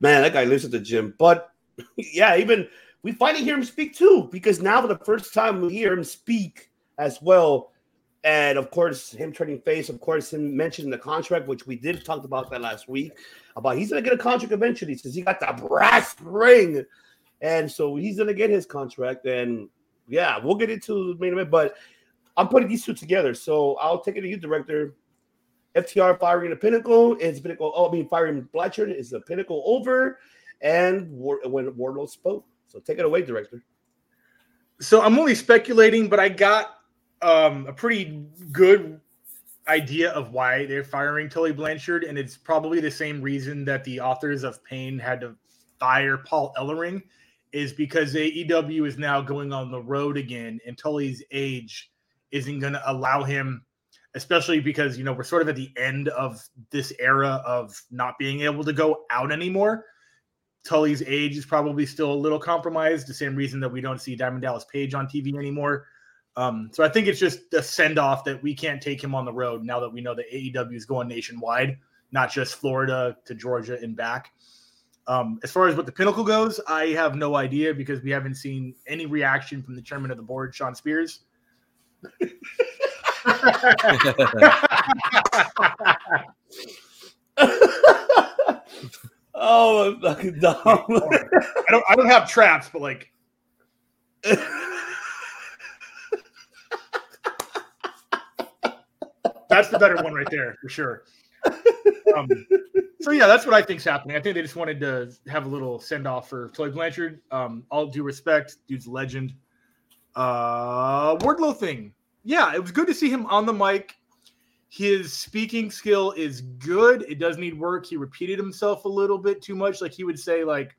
man, that guy lives at the gym. But yeah, even we finally hear him speak too, because now for the first time we hear him speak as well. And of course, him turning face, of course, him mentioning the contract, which we did talk about that last week. About he's gonna get a contract eventually, since he got the brass ring. And so he's gonna get his contract. And yeah, we'll get into the main event, but I'm putting these two together. So I'll take it to you, director. FTR firing the pinnacle is pinnacle. Oh, I mean, firing Blanchard is the pinnacle over, and War, when Wardlow spoke. So take it away, director. So I'm only speculating, but I got um, a pretty good idea of why they're firing Tully Blanchard, and it's probably the same reason that the authors of Pain had to fire Paul Ellering, is because AEW is now going on the road again, and Tully's age isn't going to allow him, especially because you know we're sort of at the end of this era of not being able to go out anymore. Tully's age is probably still a little compromised, the same reason that we don't see Diamond Dallas Page on TV anymore. Um, so I think it's just the send off that we can't take him on the road now that we know that AEW is going nationwide, not just Florida to Georgia and back. Um, as far as what the pinnacle goes, I have no idea because we haven't seen any reaction from the chairman of the board, Shawn Spears. Oh, I'm fucking dumb. I don't. I don't have traps, but like. That's the better one right there for sure. Um, so yeah, that's what I think's happening. I think they just wanted to have a little send off for Tully Blanchard. Um, all due respect, dude's a legend. Uh, Wardlow thing, yeah, it was good to see him on the mic. His speaking skill is good. It does need work. He repeated himself a little bit too much. Like he would say, like,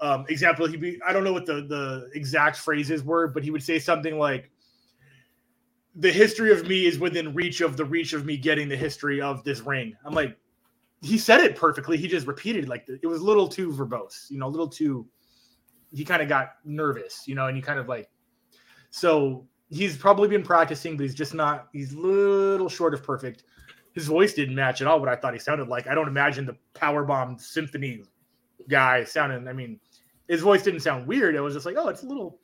um, example, he'd be, I don't know what the, the exact phrases were, but he would say something like, the history of me is within reach of the reach of me getting the history of this ring. I'm like, he said it perfectly. He just repeated like it was a little too verbose, you know, a little too. He kind of got nervous, you know, and he kind of like. So he's probably been practicing, but he's just not. He's a little short of perfect. His voice didn't match at all what I thought he sounded like. I don't imagine the power bomb symphony guy sounding. I mean, his voice didn't sound weird. It was just like, oh, it's a little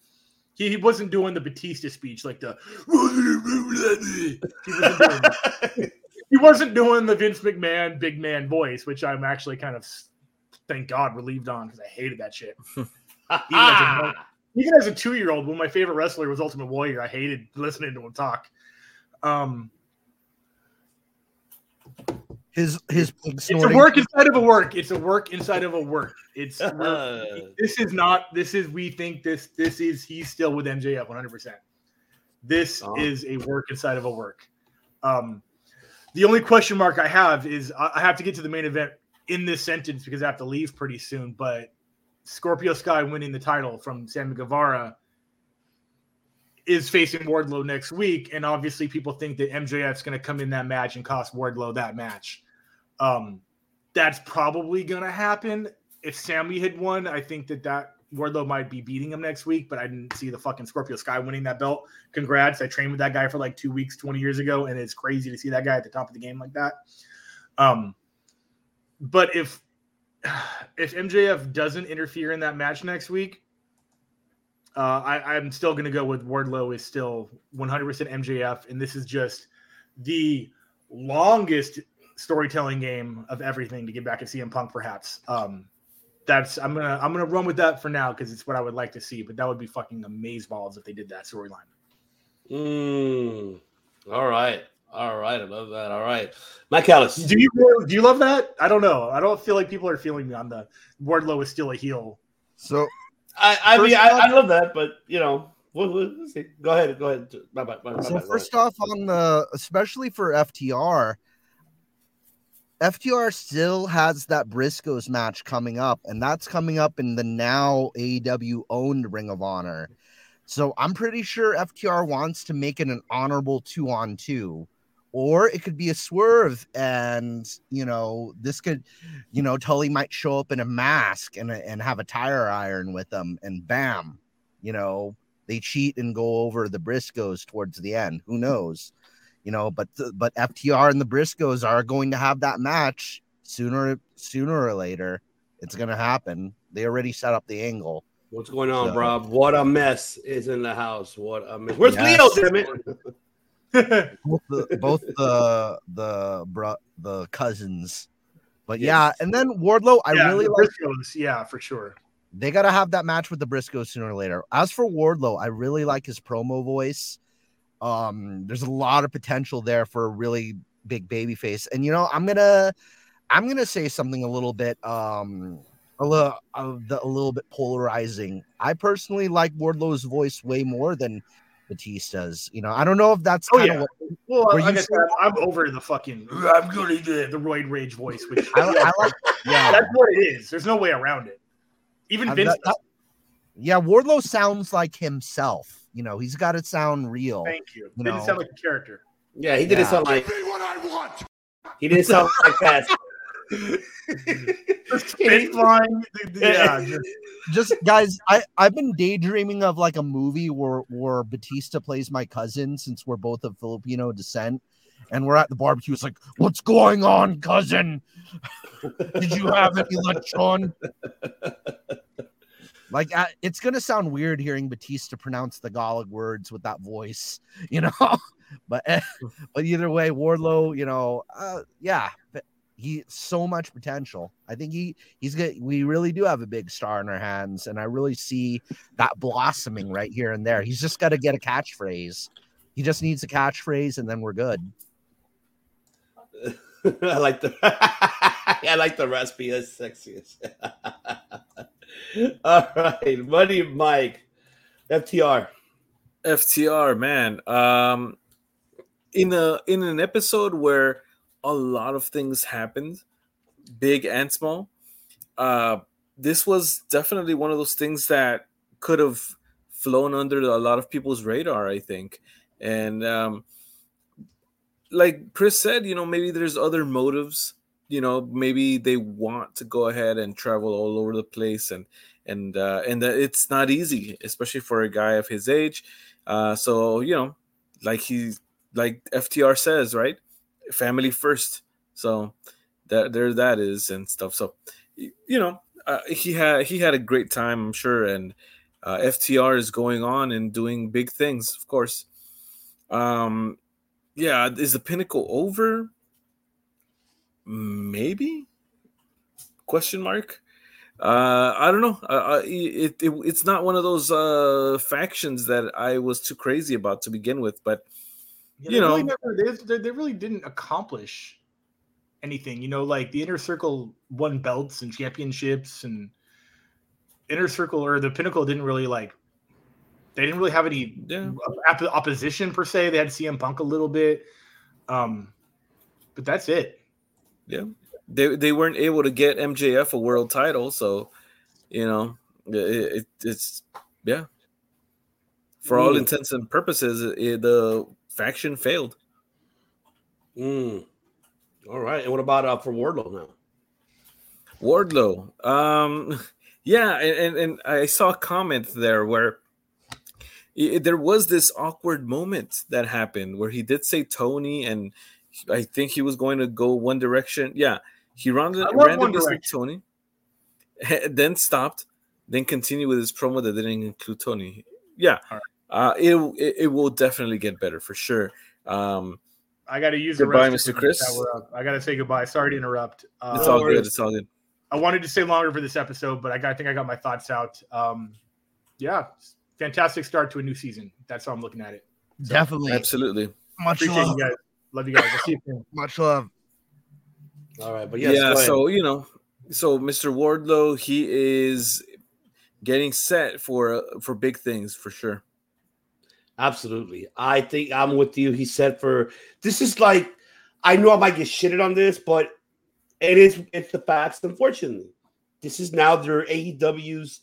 he, he wasn't doing the Batista speech like the. He wasn't, doing, he wasn't doing the Vince McMahon big man voice, which I'm actually kind of, thank God, relieved on because I hated that shit. even, as a, a two year old, when my favorite wrestler was Ultimate Warrior, I hated listening to him talk. Um, his his it's a work inside of a work. It's a work inside of a work. It's this is not this is we think this this is he's still with MJF 100. percent This oh. is a work inside of a work. Um, the only question mark I have is I have to get to the main event in this sentence because I have to leave pretty soon. But Scorpio Sky winning the title from Sammy Guevara is facing Wardlow next week, and obviously people think that MJF's going to come in that match and cost Wardlow that match. Um, that's probably going to happen. If Sammy had won, I think that that Wardlow might be beating him next week, but I didn't see the fucking Scorpio Sky winning that belt. Congrats! I trained with that guy for like two weeks, twenty years ago, and it's crazy to see that guy at the top of the game like that. Um, but if if MJF doesn't interfere in that match next week, uh, I, I'm still going to go with Wardlow is still 100% MJF, and this is just the longest storytelling game of everything to get back at CM Punk, perhaps. Um, that's I'm gonna I'm gonna run with that for now because it's what I would like to see. But that would be fucking amaze balls if they did that storyline. Mm, all right, all right, I love that. All right, Mike Callis, do you do you love that? I don't know. I don't feel like people are feeling me on the Wardlow is still a heel. So I, I mean, I, I, love that, but you know, we'll, we'll see. Go ahead, go ahead. Bye, bye, bye, so first off, on the especially for FTR, FTR still has that Briscoes match coming up, and that's coming up in the now AEW owned Ring of Honor. So I'm pretty sure FTR wants to make it an honorable two on two or it could be a swerve and you know this could you know tully might show up in a mask and, and have a tire iron with them and bam you know they cheat and go over the briscoes towards the end who knows you know but but ftr and the briscoes are going to have that match sooner sooner or later it's going to happen they already set up the angle what's going on so, rob what a mess is in the house what a mess where's yes. leo damn it both the both the the bro, the cousins. But yes. yeah, and then Wardlow, I yeah, really like Briscoes, yeah, for sure. They gotta have that match with the Briscoes sooner or later. As for Wardlow, I really like his promo voice. Um, there's a lot of potential there for a really big baby face. And you know, I'm gonna I'm gonna say something a little bit um a little uh, a little bit polarizing. I personally like Wardlow's voice way more than Batista's. You know, I don't know if that's oh, yeah. What, well, like I said, I'm over the fucking I'm gonna the, the roid rage voice, which I, I like. Yeah, that's what it is. There's no way around it. Even Vince. That, yeah, Wardlow sounds like himself. You know, he's got to sound real. Thank you. you didn't know. sound like a character. Yeah, he didn't yeah. sound like. what I want. He didn't sound like that. spit flying. Yeah, just, just, guys, I I've been daydreaming of like a movie where where Batista plays my cousin since we're both of Filipino descent, and we're at the barbecue. It's like, what's going on, cousin? Did you have any lechon? Like it's gonna sound weird hearing Batista pronounce the Tagalog words with that voice, you know. but but either way, Wardlow, you know, uh, yeah, he so much potential. I think he he's good. We really do have a big star in our hands, and I really see that blossoming right here and there. He's just got to get a catchphrase. He just needs a catchphrase, and then we're good. I like the I like the raspy as sexiest. All right, buddy Mike, FTR. FTR, man. Um, in a in an episode where a lot of things happened, big and small. Uh, this was definitely one of those things that could have flown under a lot of people's radar, I think. And um, like Chris said, you know, maybe there's other motives. You know, maybe they want to go ahead and travel all over the place, and and uh, and that it's not easy, especially for a guy of his age. Uh, so you know, like he, like FTR says, right? family first. So that there that is and stuff. So you know, uh, he had he had a great time, I'm sure, and uh, FTR is going on and doing big things, of course. Um, yeah, is the pinnacle over? Maybe? Question mark. Uh, I don't know. Uh, it, it, it's not one of those uh, factions that I was too crazy about to begin with, but Yeah, You they really know. never, they, they really didn't accomplish anything. You know, like the inner circle won belts and championships, and inner circle or the pinnacle didn't really like. They didn't really have any yeah, opposition per se. They had CM Punk a little bit, um, but that's it. They they weren't able to get MJF a world title, so you know it, it, it's yeah. For all Mm. intents and purposes, it, the faction failed. Mm. All right, and what about uh, for Wardlow now? Wardlow, um, yeah, and, and and I saw a comment there where i- there was this awkward moment that happened where he did say Tony, and I think he was going to go one direction. Yeah, he ran, I love randomly One. Tony, then stopped, then continued with his promo that didn't include Tony. Yeah, All uh, it, it it will definitely get better for sure. Um, I got to use Goodbye, the Mr. Chris. that we're up. I got to say goodbye. Sorry to interrupt. Uh, it's all good. It's all good. I wanted to stay longer for this episode, but I, got, I think I got my thoughts out. Um, yeah, fantastic start to a new season. That's how I'm looking at it. Definitely. Absolutely. Much Appreciate love. You guys. Love you guys. I'll see you soon. Much love. All right, but yes, yeah so you know so mr wardlow he is getting set for uh, for big things for sure Absolutely. I think I'm with you. He said for this is like I know I might get shitted on this, but it is it's the facts, unfortunately. This is now their AEW's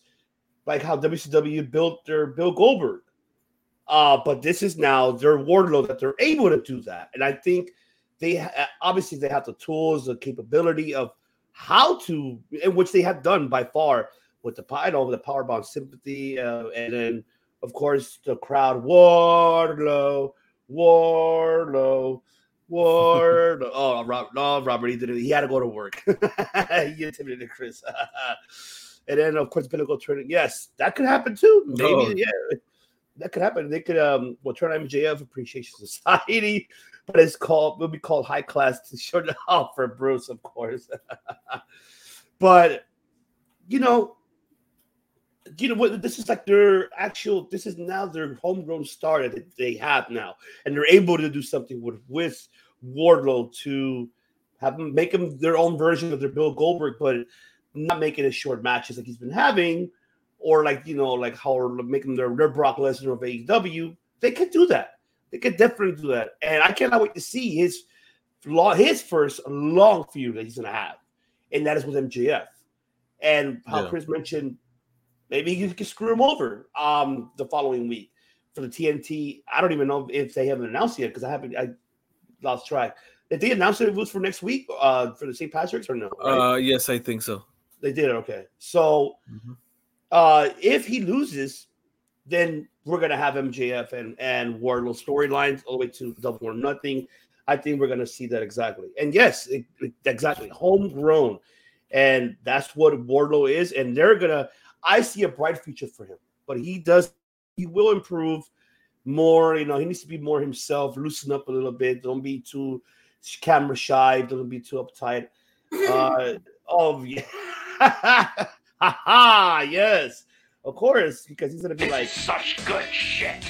like how WCW built their Bill Goldberg. Uh, but this is now their Wardlow that they're able to do that. And I think they ha- obviously they have the tools, the capability of how to, in which they have done by far with the I know the Powerbomb symphony, uh, and then of course, the crowd, Wardlow, Wardlow, Wardlow. oh, Rob, no, Robert, he did it. He had to go to work. he intimidated Chris. and then, of course, Pinnacle turning. Yes, that could happen too. Maybe, Oh. yeah, that could happen. They could, um, well, turn MJF Appreciation Society, but it's called, will be called High Class to show it off for Bruce, of course. but, you know, you know what this is like their actual this is now their homegrown star that they have now and they're able to do something with with Wardlow to have them make them their own version of their Bill Goldberg but not making it short matches like he's been having or like you know like how making their, their Brock Lesnar of AEW they could do that they could definitely do that and I cannot wait to see his law his first long feud that he's gonna have and that is with MJF and how Yeah. Chris mentioned maybe you could screw him over um the following week for the TNT. I don't even know if they haven't announced yet because I haven't I lost track. Did they announce it was for next week uh for the St. Patrick's or no? Right? uh yes i think so they did okay. So Mhm. Uh if he loses, then we're gonna have MJF and and Wardlow storylines all the way to double or nothing. I think we're gonna see that exactly. And yes, it, it- exactly homegrown, and that's what Wardlow is. And they're gonna. I see a bright future for him, but he does. He will improve more. You know, he needs to be more himself. Loosen up a little bit. Don't be too camera shy. Don't be too uptight. Uh, oh yeah, ha ha! Yes, of course, because he's gonna be like Such good shit.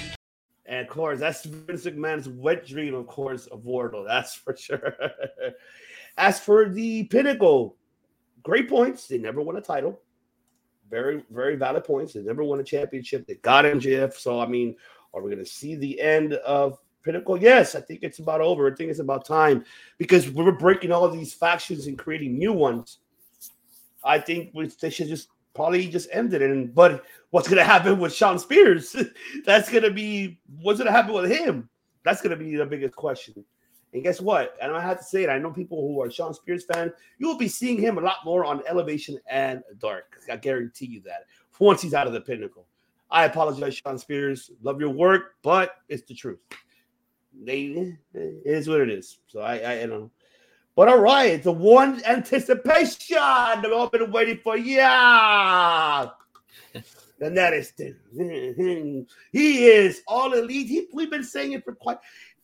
And of course, that's Vince McMahon's wet dream, of course, of Wardlow. That's for sure. As for the pinnacle, great points. They never won a title. Very, very valid points. They never won a championship. They got MJF. So, I mean, are we going to see the end of Pinnacle? Yes, I think it's about over. I think it's about time because we're breaking all of these factions and creating new ones. I think they should just probably just end it. And but what's gonna happen with Shawn Spears? That's gonna be what's gonna happen with him. That's gonna be the biggest question. And guess what? And I have to say it. I know people who are Shawn Spears fans. You will be seeing him a lot more on Elevation and Dark. I guarantee you that. Once he's out of the pinnacle. I apologize, Shawn Spears. Love your work, but it's the truth. They it is what it is. So I, I you know. But all right, the one anticipation that I've all been waiting for. Yeah. and that is he is all elite. He, we've been saying it for quite.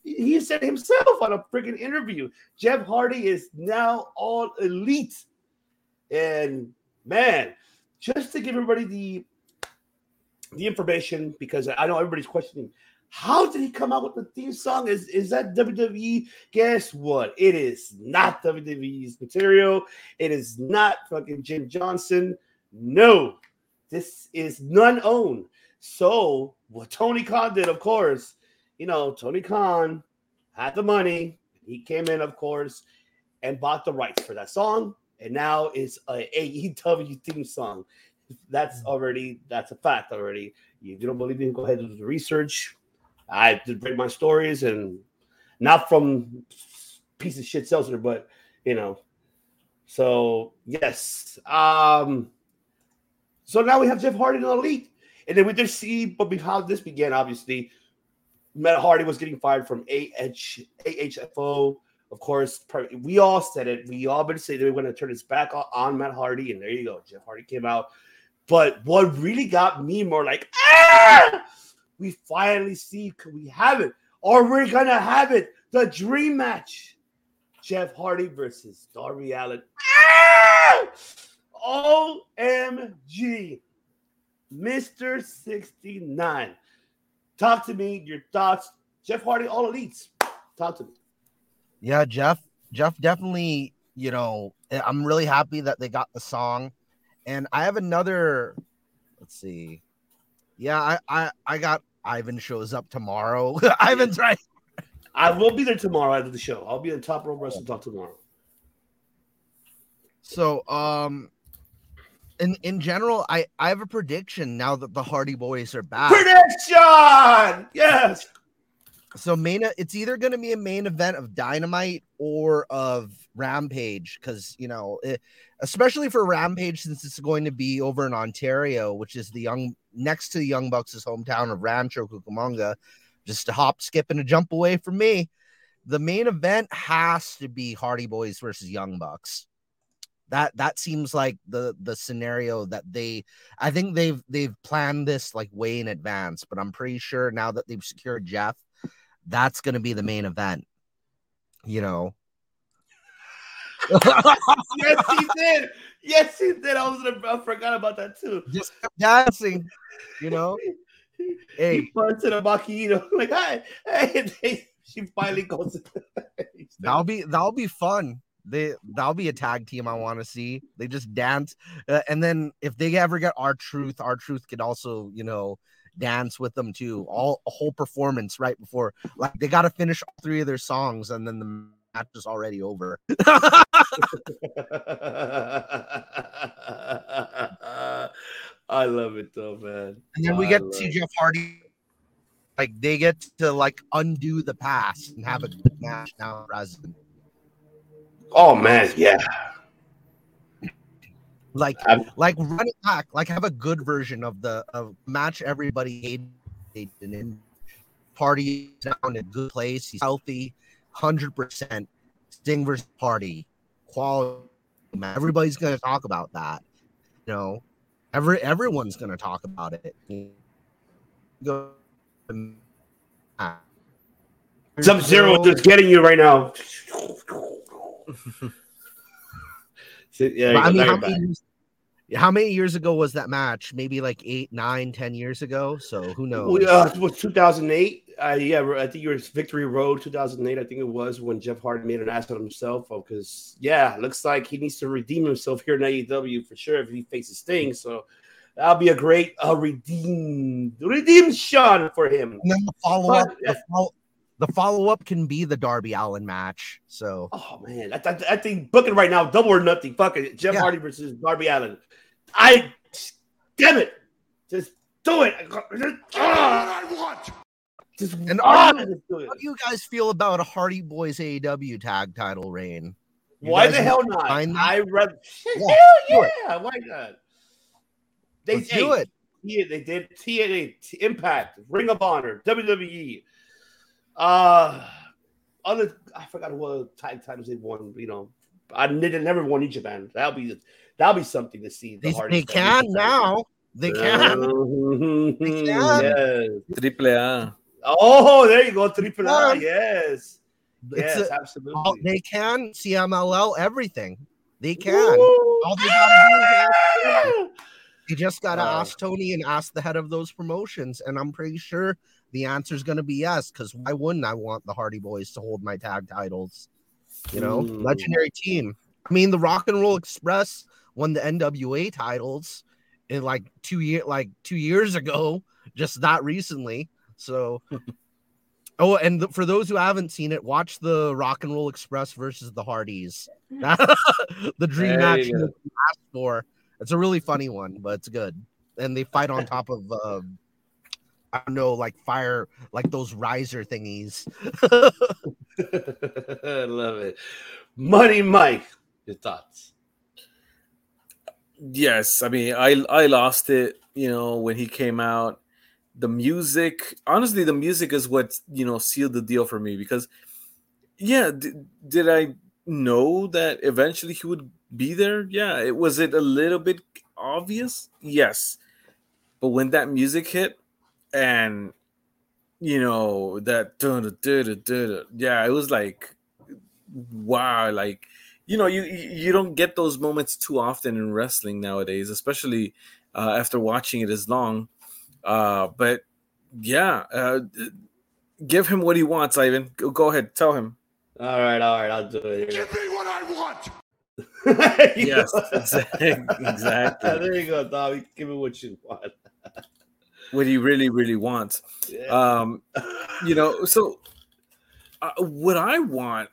He said himself on a freaking interview. Jeff Hardy is now all elite, and man, just to give everybody the the information because I know everybody's questioning how did he come out with the theme song? Is is that WWE? Guess what? It is not WWE's material. It is not fucking Jim Johnston. No, this is none owned. So what Tony Khan did, of course, you know, Tony Khan had the money. He came in, of course, and bought the rights for that song. And now it's a AEW theme song. That's already that's a fact already. If you don't believe me, go ahead and do the research. I did break my stories and not from piece of shit seltzer, but you know. So yes. Um so now we have Jeff Hardy in the elite. And then we did see, but how this began, obviously, Matt Hardy was getting fired from AH, AHFO. Of course, we all said it. We all been saying they were going to turn his back on Matt Hardy, and there you go. Jeff Hardy came out. But what really got me more like, ah! We finally see could we have it. Or we're gonna have it? The dream match. Jeff hardy versus darby Allin. ah! omg mr 69 talk to me your thoughts. Jeff hardy all elites. Talk to me. Yeah jeff jeff definitely you know i'm really happy that they got the song. And i have another let's see yeah, I, I, I got Ivan shows up tomorrow. Ivan's right. I will be there tomorrow after the show. I'll be in Top Rope Wrestling Talk tomorrow. So, um, in in general, I I have a prediction now that the Hardy Boys are back. Prediction, yes. So main, it's either going to be a main event of Dynamite or of Rampage, because you know, it, especially for Rampage, since it's going to be over in Ontario, which is the young next to the Young Bucks' hometown of Rancho Cucamonga, just a hop, skip, and a jump away from me. The main event has to be Hardy Boys versus Young Bucks. That that seems like the the scenario that they I think they've they've planned this like way in advance, but I'm pretty sure now that they've secured Jeff, that's gonna be the main event. You know. yes, he did. Yes, he did. I was gonna, I forgot about that too. Just dancing, you know. hey, he burns to the Maquino. Like, hi, hey, they, she finally goes. that'll be that'll be fun. They that'll be a tag team I want to see. They just dance, uh, and then if they ever get R-Truth, our truth could also, you know, dance with them too. Mm-hmm. All a whole performance right before, like they got to finish all three of their songs, and then the match is already over. I love it though, man. And then we get to see Jeff Hardy. Like they get to like undo the past and have a mm-hmm. good match now present. Oh man, yeah. Like I'm, like run it back, like have a good version of the of match everybody hated and party down in a good place. He's healthy, hundred percent. Sting versus party, quality. Everybody's gonna talk about that. You know, Every everyone's going to talk about it. Go. Sub Zero is getting you right now. Yeah, But, I mean, how many, years, how many years ago was that match? Maybe like eight, nine, ten years ago. So who knows? We, uh, it was 2008. Uh, yeah, I think it was Victory Road 2008. I think it was when Jeff Hardy made an ass of himself. Because yeah, looks like he needs to redeem himself here in AEW for sure if he faces Sting. So that'll be a great uh, redeem redemption for him. and then the follow up, But, the, follow up can be the Darby Allin match. So Oh man, I, I, I think booking right now, double or nothing. Fuck it, Jeff Yeah. Hardy versus Darby Allin. I damn it, just do it. I want. just And ah, you- do it. how do you guys feel about a Hardy Boys AEW tag title reign? You Why the hell not? I read. Yeah, Hell yeah! Why not? They Let's do it. Yeah, they did TNA, Impact, Ring of Honor, WWE. Uh, other I forgot what tag titles they won. You know, I they didn't never won New Japan. That'll be that'll be something to see. The They, they can now. They can. Mhm. They can. Yes. Triple A. Oh, there you go. Triple A. Yeah. Yes. It's Yes, a- absolutely. all- they can CMLL everything. They can. Woo! All they gotta do is ask! You just gotta Uh, ask Tony and ask the head of those promotions, and I'm pretty sure the answer is gonna be yes. Because why wouldn't I want the Hardy Boys to hold my tag titles? You know, Mm. legendary team. I mean, the Rock and Roll Express won the NWA titles in like two year, like two years ago, just not recently. So, oh, and th- for those who haven't seen it, watch the Rock and Roll Express versus the Hardys. the dream match you asked for. It's a really funny one, but it's good. And they fight on top of um, I don't know, like fire, like those riser thingies. I love it. Money Mike, your thoughts? Yes, I mean, I I lost it. You know, when he came out, the music. Honestly, the music is what you know sealed the deal for me because, yeah, d- did I know that eventually he would be there? Yeah, it was it a little bit obvious. Yes, but when that music hit, and you know that dun, dun, dun, dun, dun, dun, yeah, it was like wow, like you know, you you you don't get those moments too often in wrestling nowadays, especially uh, after watching it as long. Uh, but yeah, uh, give him what he wants, Ivan. Go, go ahead, tell him. All right, all right, I'll do it. Here. Give me what I want. Yes, exactly. exactly. there you go, Tommy. Give me what you want. What he really, really wants. Yeah. Um, you know, so uh, what I want,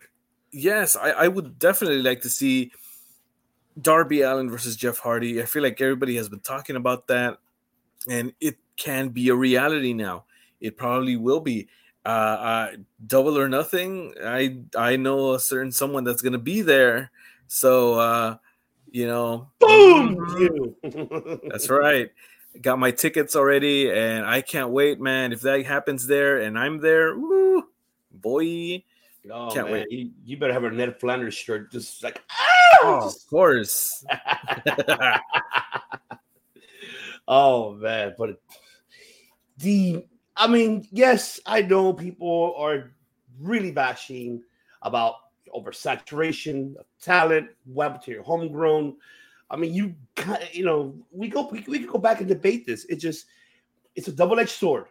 yes, I, I would definitely like to see Darby Allin versus Jeff Hardy. I feel like everybody has been talking about that, and it can be a reality now. It probably will be. Uh, uh, double or nothing. I I know a certain someone that's gonna be there. So uh, you know, Boom! You. That's right. Got my tickets already, and I can't wait, man. If that happens there and I'm there, woo, boy. Oh, Can't man. wait. You, you better have a Ned Flanders shirt, just like Oh, of course. oh man, but the I mean, yes, I know people are really bashing about oversaturation of talent, web to your homegrown. I mean, you you know, we go we, we could go back and debate this. It just it's a double-edged sword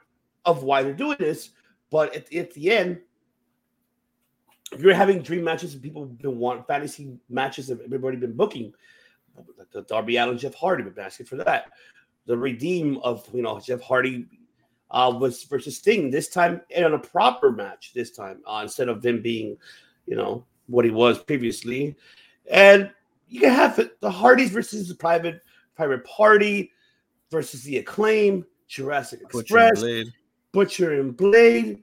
of why they're doing this, but at, at the end, you're having dream matches and people have been want fantasy matches that everybody been booking. The Darby Allin, Jeff Hardy, been asking for that. The redeem of you know Jeff Hardy uh, was versus Sting this time in a proper match. This time uh, instead of them being, you know, what he was previously, and you can have the Hardys versus the private private party versus the acclaim, Jurassic Butcher Express, Blade. Butcher and Blade,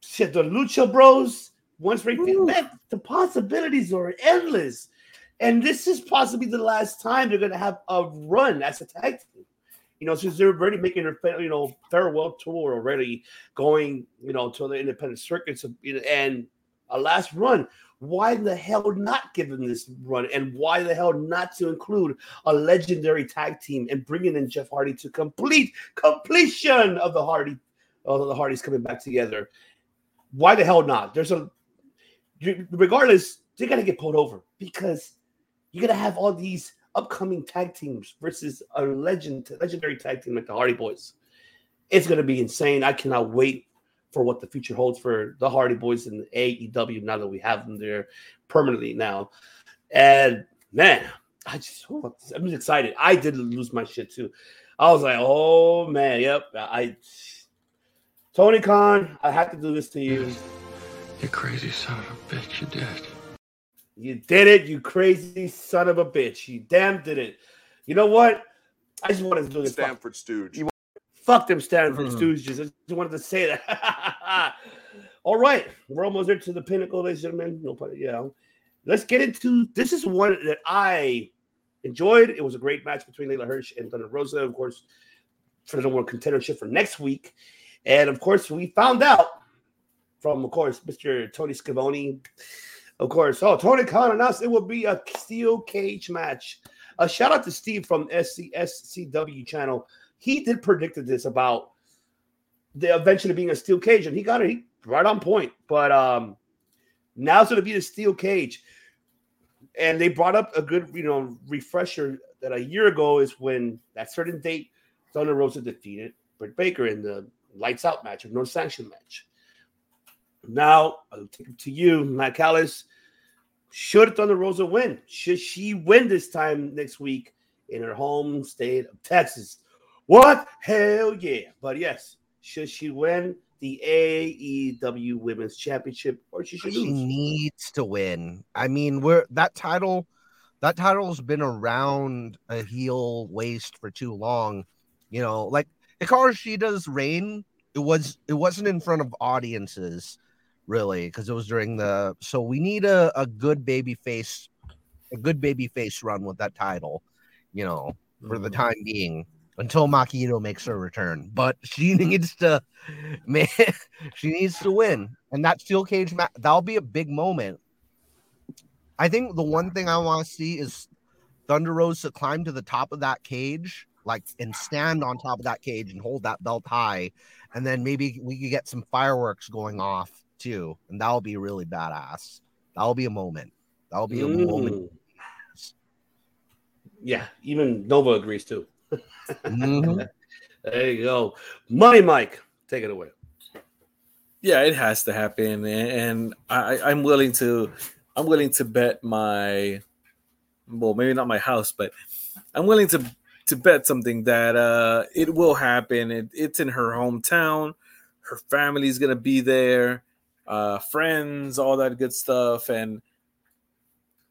shit, the Lucha Bros. Once man, the possibilities are endless, and this is possibly the last time they're gonna have a run as a tag team. You know, since they're already making their you know farewell tour already, going you know to the independent circuits and a last run. Why the hell not give them this run, and why the hell not to include a legendary tag team and bringing in Jeff Hardy to complete completion of the Hardy of the Hardys coming back together? Why the hell not? There's a regardless, they got to get pulled over because you're gonna have all these upcoming tag teams versus a legend, legendary tag team like the Hardy Boys. It's gonna be insane. I cannot wait for what the future holds for the Hardy Boys and AEW now that we have them there permanently now. And man, I just oh, I'm just excited. I did lose my shit too. I was like, oh man, yep. I Tony Khan, I have to do this to you. You crazy son of a bitch, you did. You did it, you crazy son of a bitch. You damn did it. You know what? I just wanted to do this. Stamford Stooge. Fuck them Stamford Mhm. Stooges. I just wanted to say that. All right, we're almost there to the pinnacle, ladies and gentlemen. No pun, you know. Let's get into this. Is one that I enjoyed. It was a great match between Leyla Hirsch and Thunder Rosa, of course, for the number one contendership for next week. And of course, we found out from, of course, Mr. Tony Schiavone. Of course, oh, Tony Khan announced it will be a steel cage match. A shout out to Steve from SCSCW channel. He did predicted this about the eventually being a steel cage, and he got it he, right on point. But um now it's going to be the steel cage, and they brought up a good, you know, refresher that a year ago is when that certain date Thunder Rosa defeated Britt Baker in the lights out match or no sanction match. Now I'll take it to you, Matt Callis. Should Thunder Rosa win? Should she win this time next week in her home state of Texas? What? Hell yeah. But yes, should she win the AEW Women's Championship or she should She lose? needs to win. I mean, we're that title, that title's been around a heel waist for too long. You know, like Hikaru Shida's reign, it was it wasn't in front of audiences, really, because it was during the so we need a, a good baby face, a good baby face run with that title, you know, for the mm-hmm. time being until Makito makes her return. But she needs to, man, she needs to win, and that steel cage match that'll be a big moment. I think the one thing I want to see is Thunder Rosa climb to the top of that cage, like and stand on top of that cage and hold that belt high, and then maybe we could get some fireworks going off too, and that'll be really badass. That'll be a moment. That'll be a moment. Mm. Yeah, even Nova agrees too. Mhm. There you go. Money Mike, take it away. Yeah, it has to happen, and, and I, I'm willing to, I'm willing to bet my, well, maybe not my house, but I'm willing to to bet something that uh it will happen. It, it's in her hometown. Her family's gonna be there, uh, friends, all that good stuff, and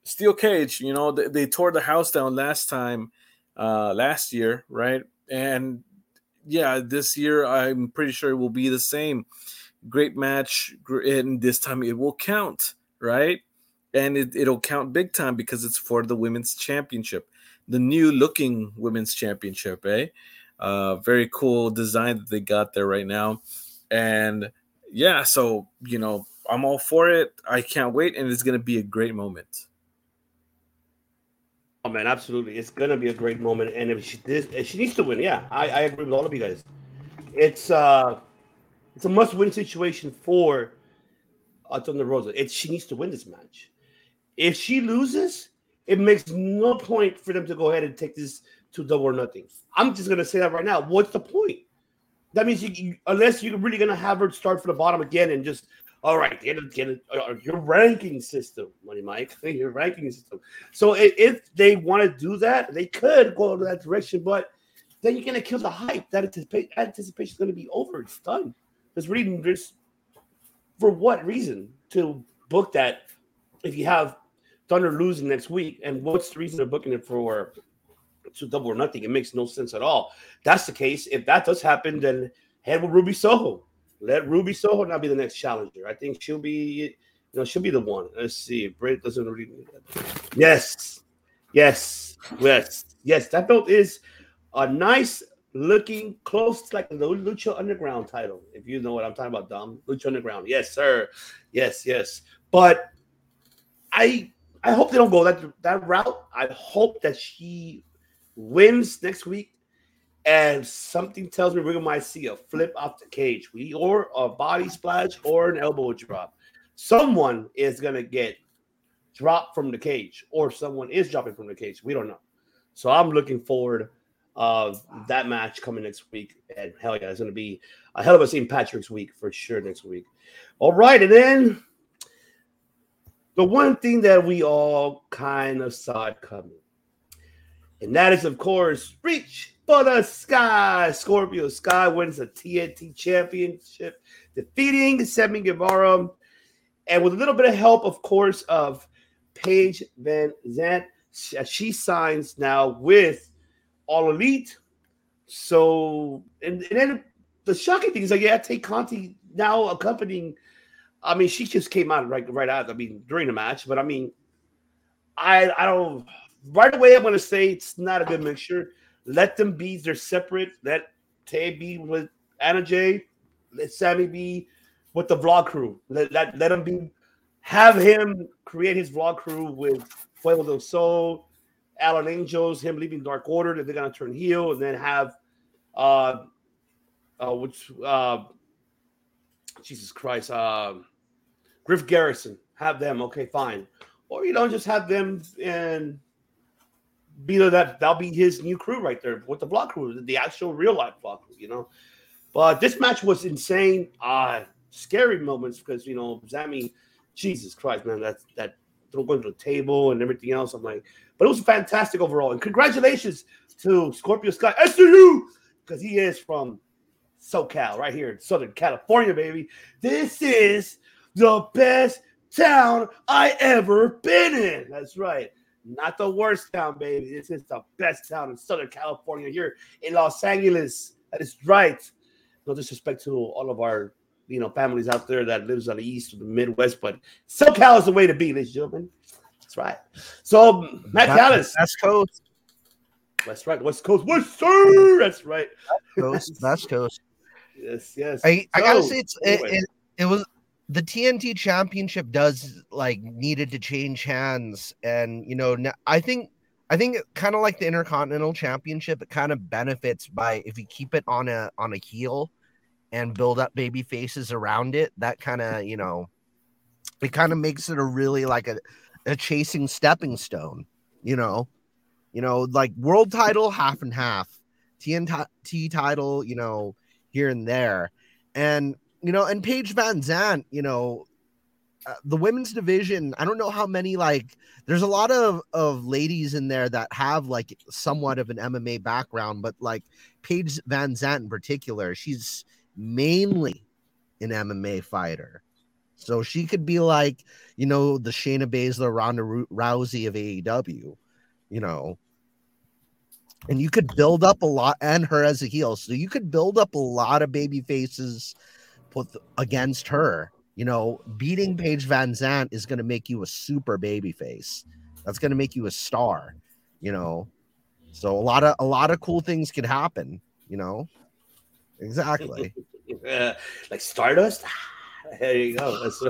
steel cage. You know, they, they tore the house down last time, uh, last year, right? And yeah, this year I'm pretty sure it will be the same. Great match and this time it will count right? And it, it'll count big time because it's for the women's championship the new looking women's championship eh? Uh very cool design that they got there right now. And yeah so you know i'm all for it. I can't wait and it's to be a great moment Oh man, absolutely. It's gonna be a great moment. And if she this if she needs to win, yeah, I, I agree with all of you guys. It's uh it's a must-win situation for uh, Thunder Rosa. It's she needs to win this match. If she loses, it makes no point for them to go ahead and take this to double or nothing. I'm just gonna say that right now. What's the point? That means you, you unless you're really gonna have her start from the bottom again and just all right, get it, get it, uh, your ranking system, Money Mike, your ranking system. So i- if they want to do that, they could go in that direction, but then you're gonna kill the hype. That anticipation, is gonna be over. It's done. There's really there's for what reason to book that if you have Thunder losing next week, and what's the reason they're booking it for to double or nothing? It makes no sense at all. That's the case. If that does happen, then head with Ruby Soho. Let Ruby Soho not be the next challenger. I think she'll be, you know, she'll be the one. Let's see. Britt doesn't really. Yes, yes, yes, yes. That belt is a nice looking, close like the Lucha Underground title. If you know what I'm talking about, Dom. Lucha Underground. Yes, sir. Yes, yes. But I, I hope they don't go that that route. I hope that she wins next week and something tells me we might see a flip off the cage, we or a body splash or an elbow drop. Someone is gonna get dropped from the cage or someone is dropping from the cage. We don't know. So I'm looking forward of uh, that match coming next week. And hell yeah, it's to be a hell of a St. Patrick's week for sure next week. All right. And then the one thing that we all kind of saw coming, and that is, of course, reach for the sky. Scorpio Sky wins the TNT championship, defeating Sammy Guevara. And with a little bit of help, of course, of Paige Van Zant, she signs now with All Elite. So, and, and then the shocking thing is like, yeah, Tay Conti now accompanying. I mean, she just came out right right out. I mean, during the match, but I mean, I I don't right away. I'm gonna say it's not a good mixture. Let them be. They're separate. Let Tay be with Anna Jay. Let Sammy be with the vlog crew. Let let, let him be. Have him create his vlog crew with Fuego del Sol, Alan Angels, him leaving Dark Order that they're gonna turn heel, and then have uh uh which uh Jesus Christ, uh Griff Garrison, have them, okay, fine. Or you don't just have them and be that that'll be his new crew right there with the vlog crew, the actual real life vlog crew, you know. But this match was insane. Uh scary moments because you know, Sammy, Jesus Christ, man, that's that throw going to the table and everything else. I'm like, but it was fantastic overall. And congratulations to Scorpio Sky SCU because he is from SoCal, right here in Southern California, baby. This is the best town I ever been in. That's right. Not the worst town, baby. This is the best town in Southern California here in Los Angeles. That is right. No disrespect to all of our you know families out there that lives on the east or the Midwest, but SoCal is the way to be, ladies and gentlemen. That's right. So Matt that, Callis. West Coast. That's right. West Coast. West sir. That's right. West Coast. West Coast. Yes, yes. I, so, I gotta say it's anyway. it, it, it was the TNT championship does like needed to change hands. And you know, I think I think kind of like the Intercontinental Championship, it kind of benefits by if you keep it on a on a heel and build up baby faces around it. That kind of you know, it kind of makes it a really like a a chasing stepping stone. You know, you know, like world title half and half, TNT title, you know, here and there, and you know, and Paige VanZant, you know, uh, the women's division, I don't know how many like there's a lot of of ladies in there that have like somewhat of an MMA background, but like Paige VanZant in particular, she's mainly an MMA fighter. So she could be like, you know, the Shayna Baszler, Ronda Rousey of AEW, you know. And you could build up a lot, and her as a heel. So you could build up a lot of baby faces put against her. You know, beating Paige VanZant is going to make you a super baby face. That's going to make you a star. You know, so a lot of a lot of cool things could happen. You know, exactly. Uh, like Stardust. Ah, there you go.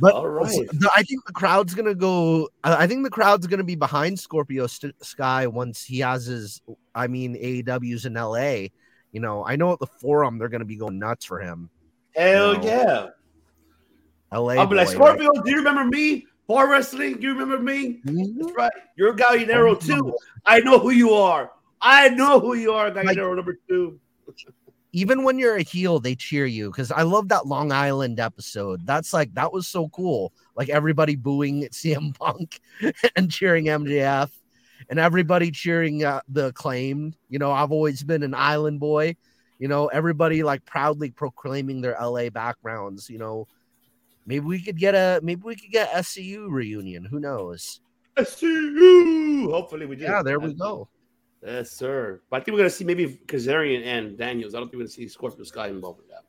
but All right. I think the crowd's gonna go. I think the crowd's gonna be behind Scorpio St- Sky once he has his. I mean, AEW's in LA. You know, I know at the forum they're gonna be going nuts for him. Hell you know? yeah. LA. I'll be like Scorpio. Right? Do you remember me? Bar wrestling. Do you remember me? Mm-hmm. That's right. You're a Gallinero too. I know who you are. I know who you are, Gallinero like, number two even when you're a heel, they cheer you because I love that Long Island episode. That's like that was so cool. Like everybody booing CM Punk and cheering MJF, and everybody cheering uh, the acclaimed. You know, I've always been an island boy. You know, everybody like proudly proclaiming their LA backgrounds. You know, maybe we could get a maybe we could get SCU reunion. Who knows? SCU. Hopefully we do. Yeah, there we go. Yes, sir. But I think we're gonna see maybe Kazarian and Daniels. I don't think we're gonna see Scorpio Sky involved with that.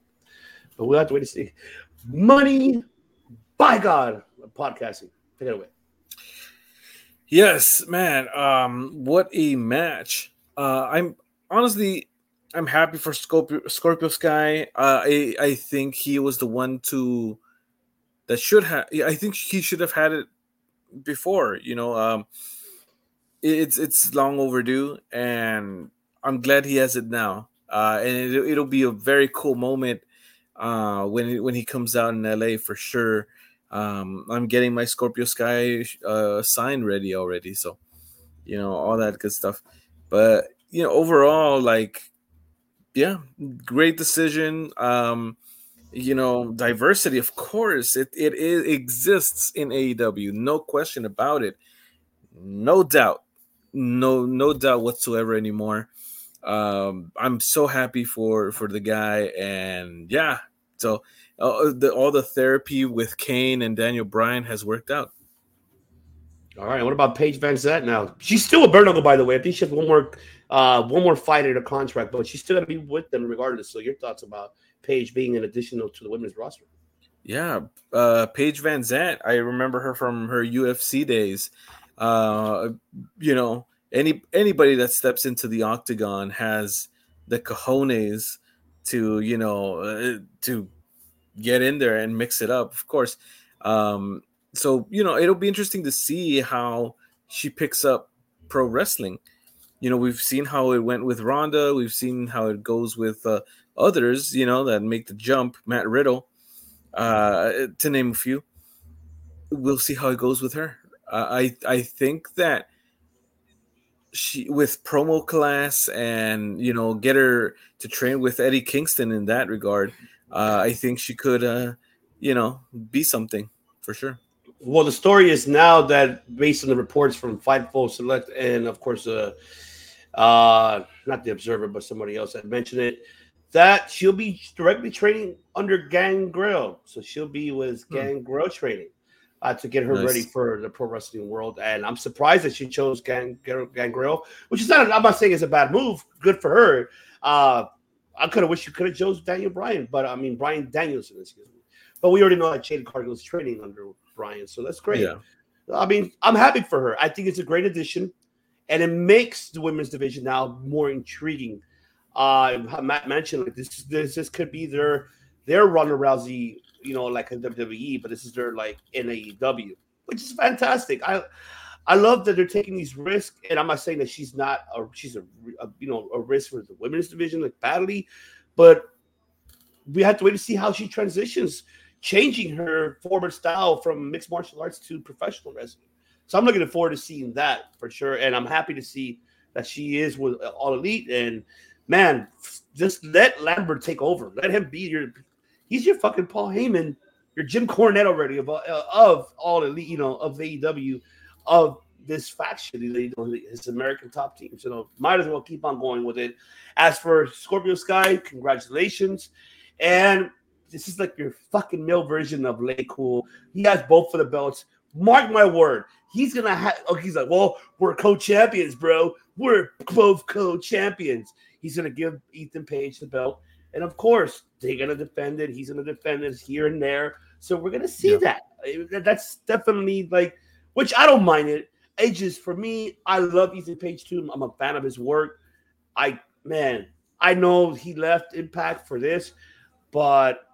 But we'll have to wait to see. Money by God podcasting. Take it away. Yes, man. Um, what a match. Uh, I'm honestly I'm happy for Scorpio, Scorpio Sky. Uh, I I think he was the one to that should have. I think he should have had it before. You know, um, it's it's long overdue, and I'm glad he has it now. Uh, and it, it'll be a very cool moment uh, when when he comes out in LA for sure. Um, I'm getting my Scorpio Sky uh, sign ready already, so you know all that good stuff. But you know, overall, like, yeah, great decision. Um, you know, diversity, of course, it, it, it exists in AEW, no question about it, no doubt, no no doubt whatsoever anymore. Um, I'm so happy for for the guy, and yeah, so uh, the, all the therapy with Kane and Daniel Bryan has worked out. All right. What about Paige Van VanZant now? She's still a burn by the way. I think she has one more uh, one more fight in her contract, but she's still gonna be with them regardless. So your thoughts about Paige being an additional to the women's roster? Yeah, uh, Paige VanZant. I remember her from her UFC days. Uh, you know, any anybody that steps into the octagon has the cojones to you know uh, to get in there and mix it up. Of course, um, so you know it'll be interesting to see how she picks up pro wrestling. You know, we've seen how it went with Ronda. We've seen how it goes with uh, others. You know that make the jump. Matt Riddle, uh, to name a few. We'll see how it goes with her. Uh, I I think that she with promo class and you know get her to train with Eddie Kingston in that regard. Uh, I think she could, uh, you know, be something for sure. Well, the story is now that based on the reports from Fightful Select and of course, uh, uh, not the Observer, but somebody else had mentioned it, that she'll be directly training under Gangrel. So she'll be with hmm. Gangrel training uh, to get her nice. ready for the pro wrestling world. And I'm surprised that she chose Gang- Gangrel, which is not, I'm not saying it's a bad move. Good for her. Uh, I could have wished you could have chose Daniel Bryan, but I mean, Bryan Danielson, excuse me. But we already know that Jade Cargill is training under Bryan, so that's great. Yeah. I mean, I'm happy for her. I think it's a great addition, and it makes the women's division now more intriguing. Uh, Matt mentioned like this, this, this could be their their Ronda Rousey you know, like a WWE, but this is their like NAEW, which is fantastic. I I love that they're taking these risks, and I'm not saying that she's not a she's a, a you know a risk for the women's division like badly, but we have to wait to see how she transitions, changing her former style from mixed martial arts to professional wrestling. So I'm looking forward to seeing that for sure, and I'm happy to see that she is with all elite. And man, just let Lambert take over. Let him be your He's your fucking Paul Heyman, your Jim Cornette already of, uh, of all elite, you know, of AEW, of this faction, you know, his American top team. So might as well keep on going with it. As for Scorpio Sky, congratulations. And this is like your fucking male version of Lay Cool. He has both for the belts. Mark my word. He's gonna have oh, he's like, well, we're co-champions, bro. We're both co-champions. He's gonna give Ethan Page the belt. And of course, they're to defend it. He's to defend it here and there. So we're to see yeah. that. That's definitely like, which I don't mind it. It just, for me, I love Ethan Page too. I'm a fan of his work. I, man, I know he left Impact for this, but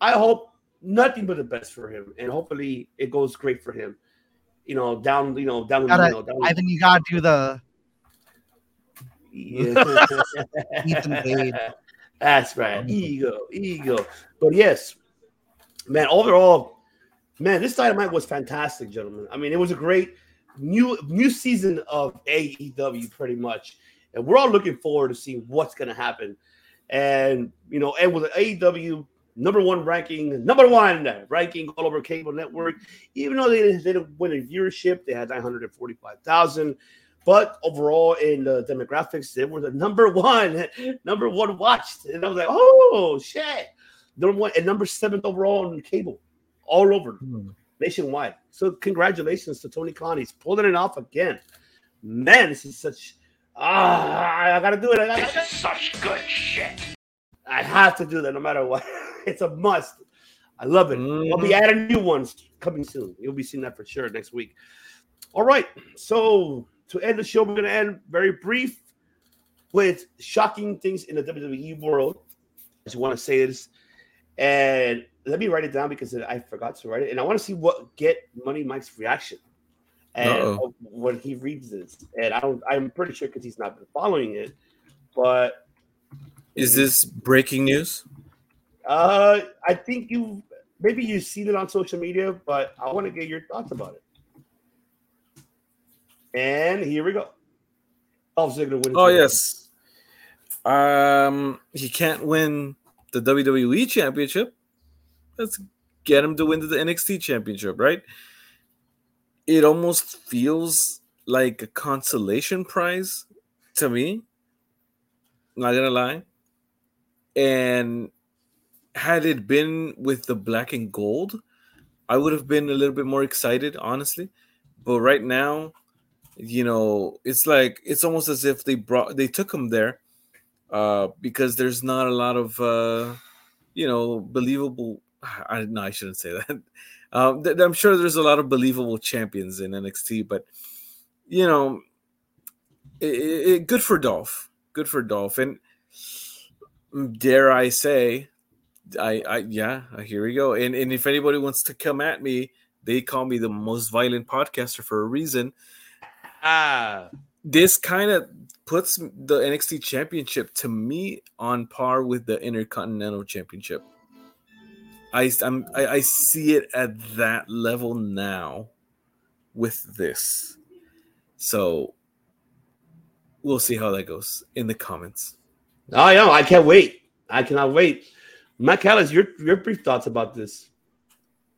I hope nothing but the best for him. And hopefully it goes great for him. You know, down, you know, down, gotta, you know, down. I think you got to do the. Yeah. Ethan Page. That's right. Ego, ego. But yes, man, overall, man, this dynamite was fantastic, gentlemen. I mean, it was a great new new season of AEW, pretty much. And we're all looking forward to seeing what's gonna happen. And you know, and with AEW number one ranking, number one ranking all over cable network, even though they, they didn't win a viewership, they had 945,000. But overall, in the demographics, they were the number one, number one watched, and I was like, oh shit, number one and number seventh overall on cable, all over hmm. nationwide. So congratulations to Tony Khan. He's pulling it off again. Man, this is such. Ah, I gotta do it. I gotta, this is such good shit. I have to do that no matter what. it's a must. I love it. Mm-hmm. I'll be mm-hmm. adding new ones coming soon. You'll be seeing that for sure next week. All right. So to end the show, we're going to end very brief with shocking things in the WWE world. I just want to say this, and let me write it down because I forgot to write it, and I want to see what get Money Mike's reaction and when he reads this. And I don't, I'm pretty sure because he's not been following it, but is this breaking news? Uh, I think you maybe you've seen it on social media, but I want to get your thoughts about it. And here we go. Dolph Ziggler win. Oh yes. Um, he can't win the WWE Championship. Let's get him to win the NXT Championship, right? It almost feels like a consolation prize to me. Not gonna lie. And had it been with the black and gold, I would have been a little bit more excited, honestly. But right now, you know, it's like it's almost as if they brought they took him there uh because there's not a lot of uh you know believable I no I shouldn't say that. Um, th- I'm sure there's a lot of believable champions in NXT, but you know, it, it, good for Dolph. Good for Dolph, and dare I say, I, I yeah, here we go. And and if anybody wants to come at me, they call me the most violent podcaster for a reason. Ah, this kind of puts the NXT Championship to me on par with the Intercontinental Championship. I I'm, I, I see it at that level now with this. So we'll see how that goes in the comments. Oh, yeah, I can't wait. I cannot wait. Matt Callis, your your brief thoughts about this.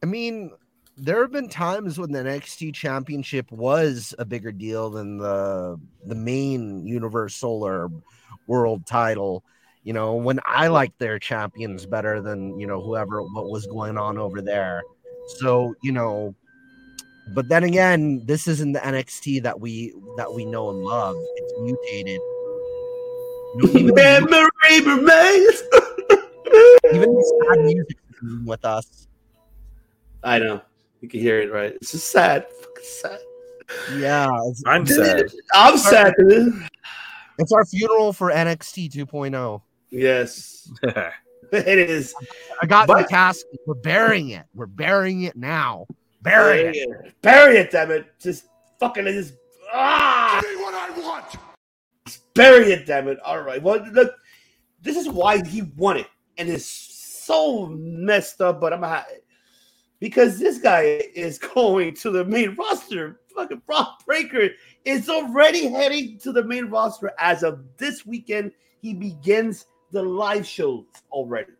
I mean, there have been times when the NXT championship was a bigger deal than the the main universal or world title. You know, when I like their champions better than, you know, whoever what was going on over there. So, you know, but then again, this isn't the NXT that we that we know and love. It's mutated. You know, Memory remains. even the sad music with us. I know. You can hear it, right? It's just sad. sad. Yeah. I'm sad. I'm sad. It's our funeral for NXT 2.0. Yes. it is. I got but, the casket. We're burying it. We're burying it now. Bury, bury it. it. Bury it, damn it. Just fucking just ah. Give me what I want. Just bury it, damn it. All right. Well, look, this is why he won it and it's so messed up. But I'm ha- because this guy is going to the main roster. Fucking Bron Breakker is already heading to the main roster as of this weekend. He begins the live shows already,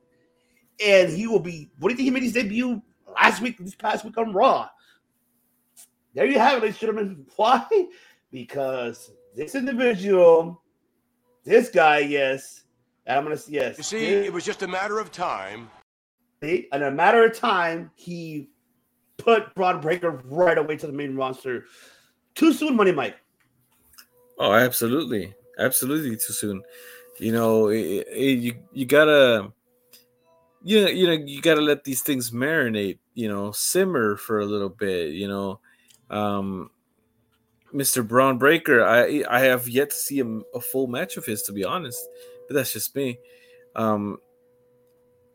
and he will be. What do you think he made his debut last week? This past week on Raw. There you have it, ladies and gentlemen. Why? Because this individual, this guy, yes, and I'm gonna say yes. You see, it was just a matter of time. See, in a matter of time, he put Bron Breakker right away to the main roster. Too soon, Money Mike. Oh, absolutely, absolutely too soon. You know, it, it, you you gotta, you know, you know, you gotta let these things marinate. You know, simmer for a little bit. You know, um, Mr. Bron Breakker. I I have yet to see a, a full match of his, to be honest but that's just me. Um,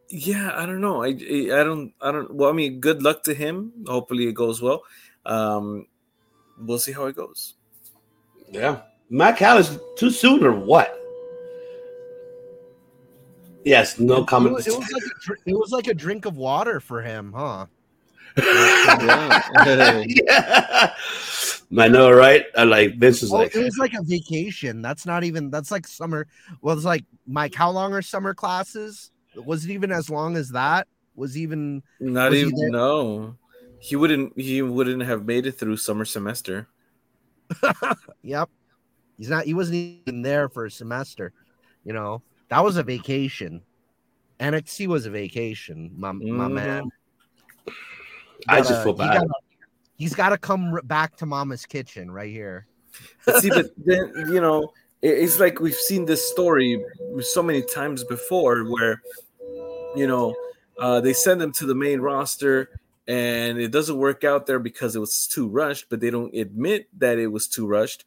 yeah, I don't know. I, I don't I don't. Well, I mean, good luck to him. Hopefully, it goes well. Um, we'll see how it goes. Yeah, Matt Callis too soon or what? Yes, no comment. It, it, was like a, it was like a drink of water for him, huh? yeah. I know, right? I like this is like it was like a vacation. That's not even that's like summer. Well, it's like Mike, how long are summer classes? Was it even as long as that? Was even not was even he no. He wouldn't he wouldn't have made it through summer semester. yep. He's not he wasn't even there for a semester. You know, that was a vacation. NXT was a vacation, my, mm-hmm. my man. I just feel bad. He's got to come back to Mama's kitchen right here. See, but then you know, it's like we've seen this story so many times before, where you know uh, they send them to the main roster and it doesn't work out there because it was too rushed, but they don't admit that it was too rushed,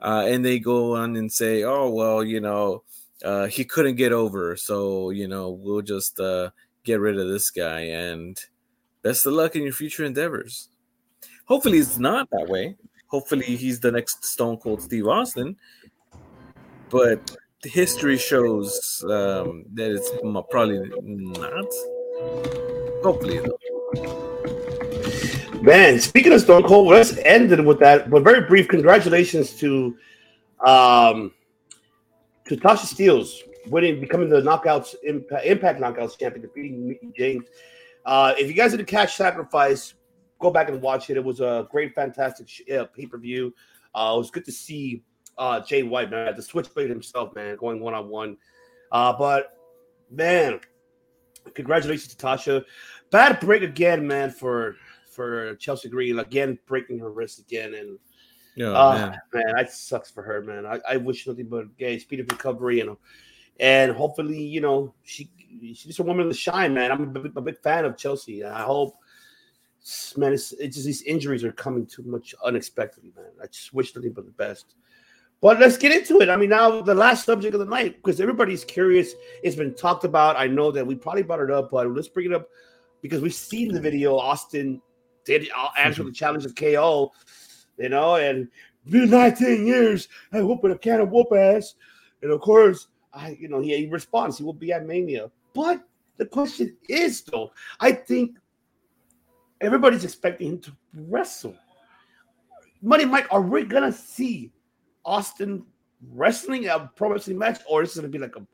uh, and they go on and say, "Oh well, you know." Uh, he couldn't get over, so you know we'll just uh, get rid of this guy, and best of luck in your future endeavors. Hopefully, it's not that way. Hopefully, he's the next Stone Cold Steve Austin. But history shows um, that it's probably not. Hopefully, though. Man, speaking of Stone Cold, let's end it with that. But very brief congratulations to um to Tasha Steelz winning, becoming the knockouts impact, impact knockouts champion, defeating James. Uh, if you guys didn't catch Sacrifice, go back and watch it. It was a great, fantastic uh, pay per view. Uh, it was good to see uh, Jay White, man, the Switchblade himself, man, going one on one. But man, congratulations to Tasha. Bad break again, man, for for Chelsea Green again, breaking her wrist again, and Yeah, uh, man. man. that sucks for her, man. I, I wish nothing but yeah, speed of recovery and and hopefully, you know, she she's a woman to shine, man. I'm a big, a big fan of Chelsea. I hope, man, it's, it's just these injuries are coming too much unexpectedly, man. I just wish nothing but the best. But let's get into it. I mean, now the last subject of the night, because everybody's curious. It's been talked about. I know that we probably brought it up, but let's bring it up because we've seen the video. Austin did uh, answer the challenge of KO, you know, and been 19 years, I whooping a can of whoop ass. And of course, I, you know, he, he responds, he will be at Mania. But the question is, though, I think everybody's expecting him to wrestle. Money Mike, are we gonna see Austin wrestling a pro wrestling match, or is it gonna be like a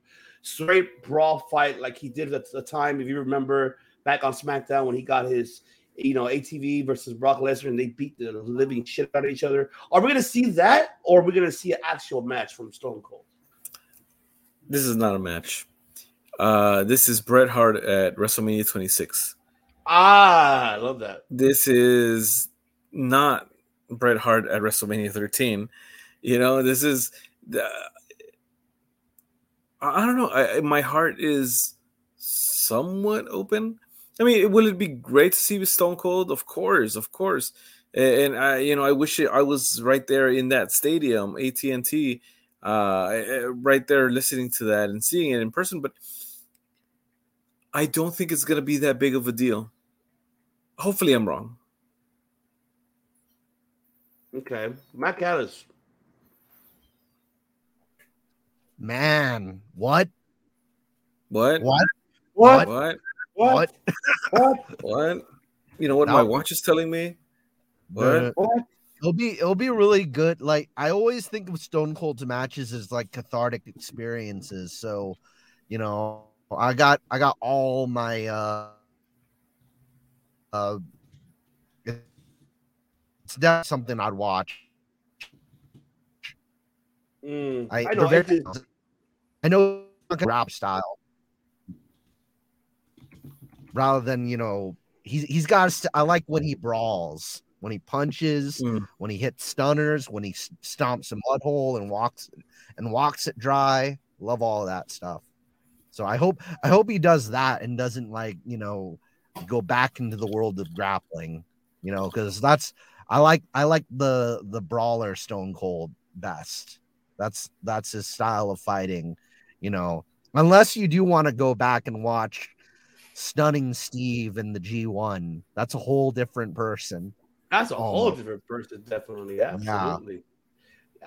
straight brawl fight like he did at the time? If you remember back on SmackDown when he got his, you know, ATV versus Brock Lesnar and they beat the living shit out of each other. Are we gonna see that, or are we gonna see an actual match from Stone Cold? This is not a match. Uh, this is Bret Hart at WrestleMania 26. Ah, I love that. This is not Bret Hart at WrestleMania 13. You know, this is. I I don't know. I, my heart is somewhat open. I mean, will it be great to see with Stone Cold? Of course, of course. And I, you know, I wish I was right there in that stadium, AT and T, uh, right there listening to that and seeing it in person. But I don't think it's gonna be that big of a deal. Hopefully, I'm wrong. Okay, Matt Callis. Man, what? What? What? What? What? What? What? What? You know what No. my watch is telling me? What? Uh, What? It'll be it'll be really good. Like I always think of Stone Cold's matches as like cathartic experiences. So, you know, I got I got all my uh uh it's definitely something I'd watch. Mm, I, I know. very- I just- I know rap style. Rather than, you know, he's he's got st- I like when he brawls, when he punches, Mm. when he hits stunners, when he s- stomps a mud hole and walks and walks it dry. Love all of that stuff. So I hope I hope he does that and doesn't like, you know, go back into the world of grappling, you know, because that's I like I like the the brawler Stone Cold best. That's that's his style of fighting, you know. Unless you do want to go back and watch Stunning Steve in the G1, that's a whole different person. That's a whole different person, definitely. Absolutely.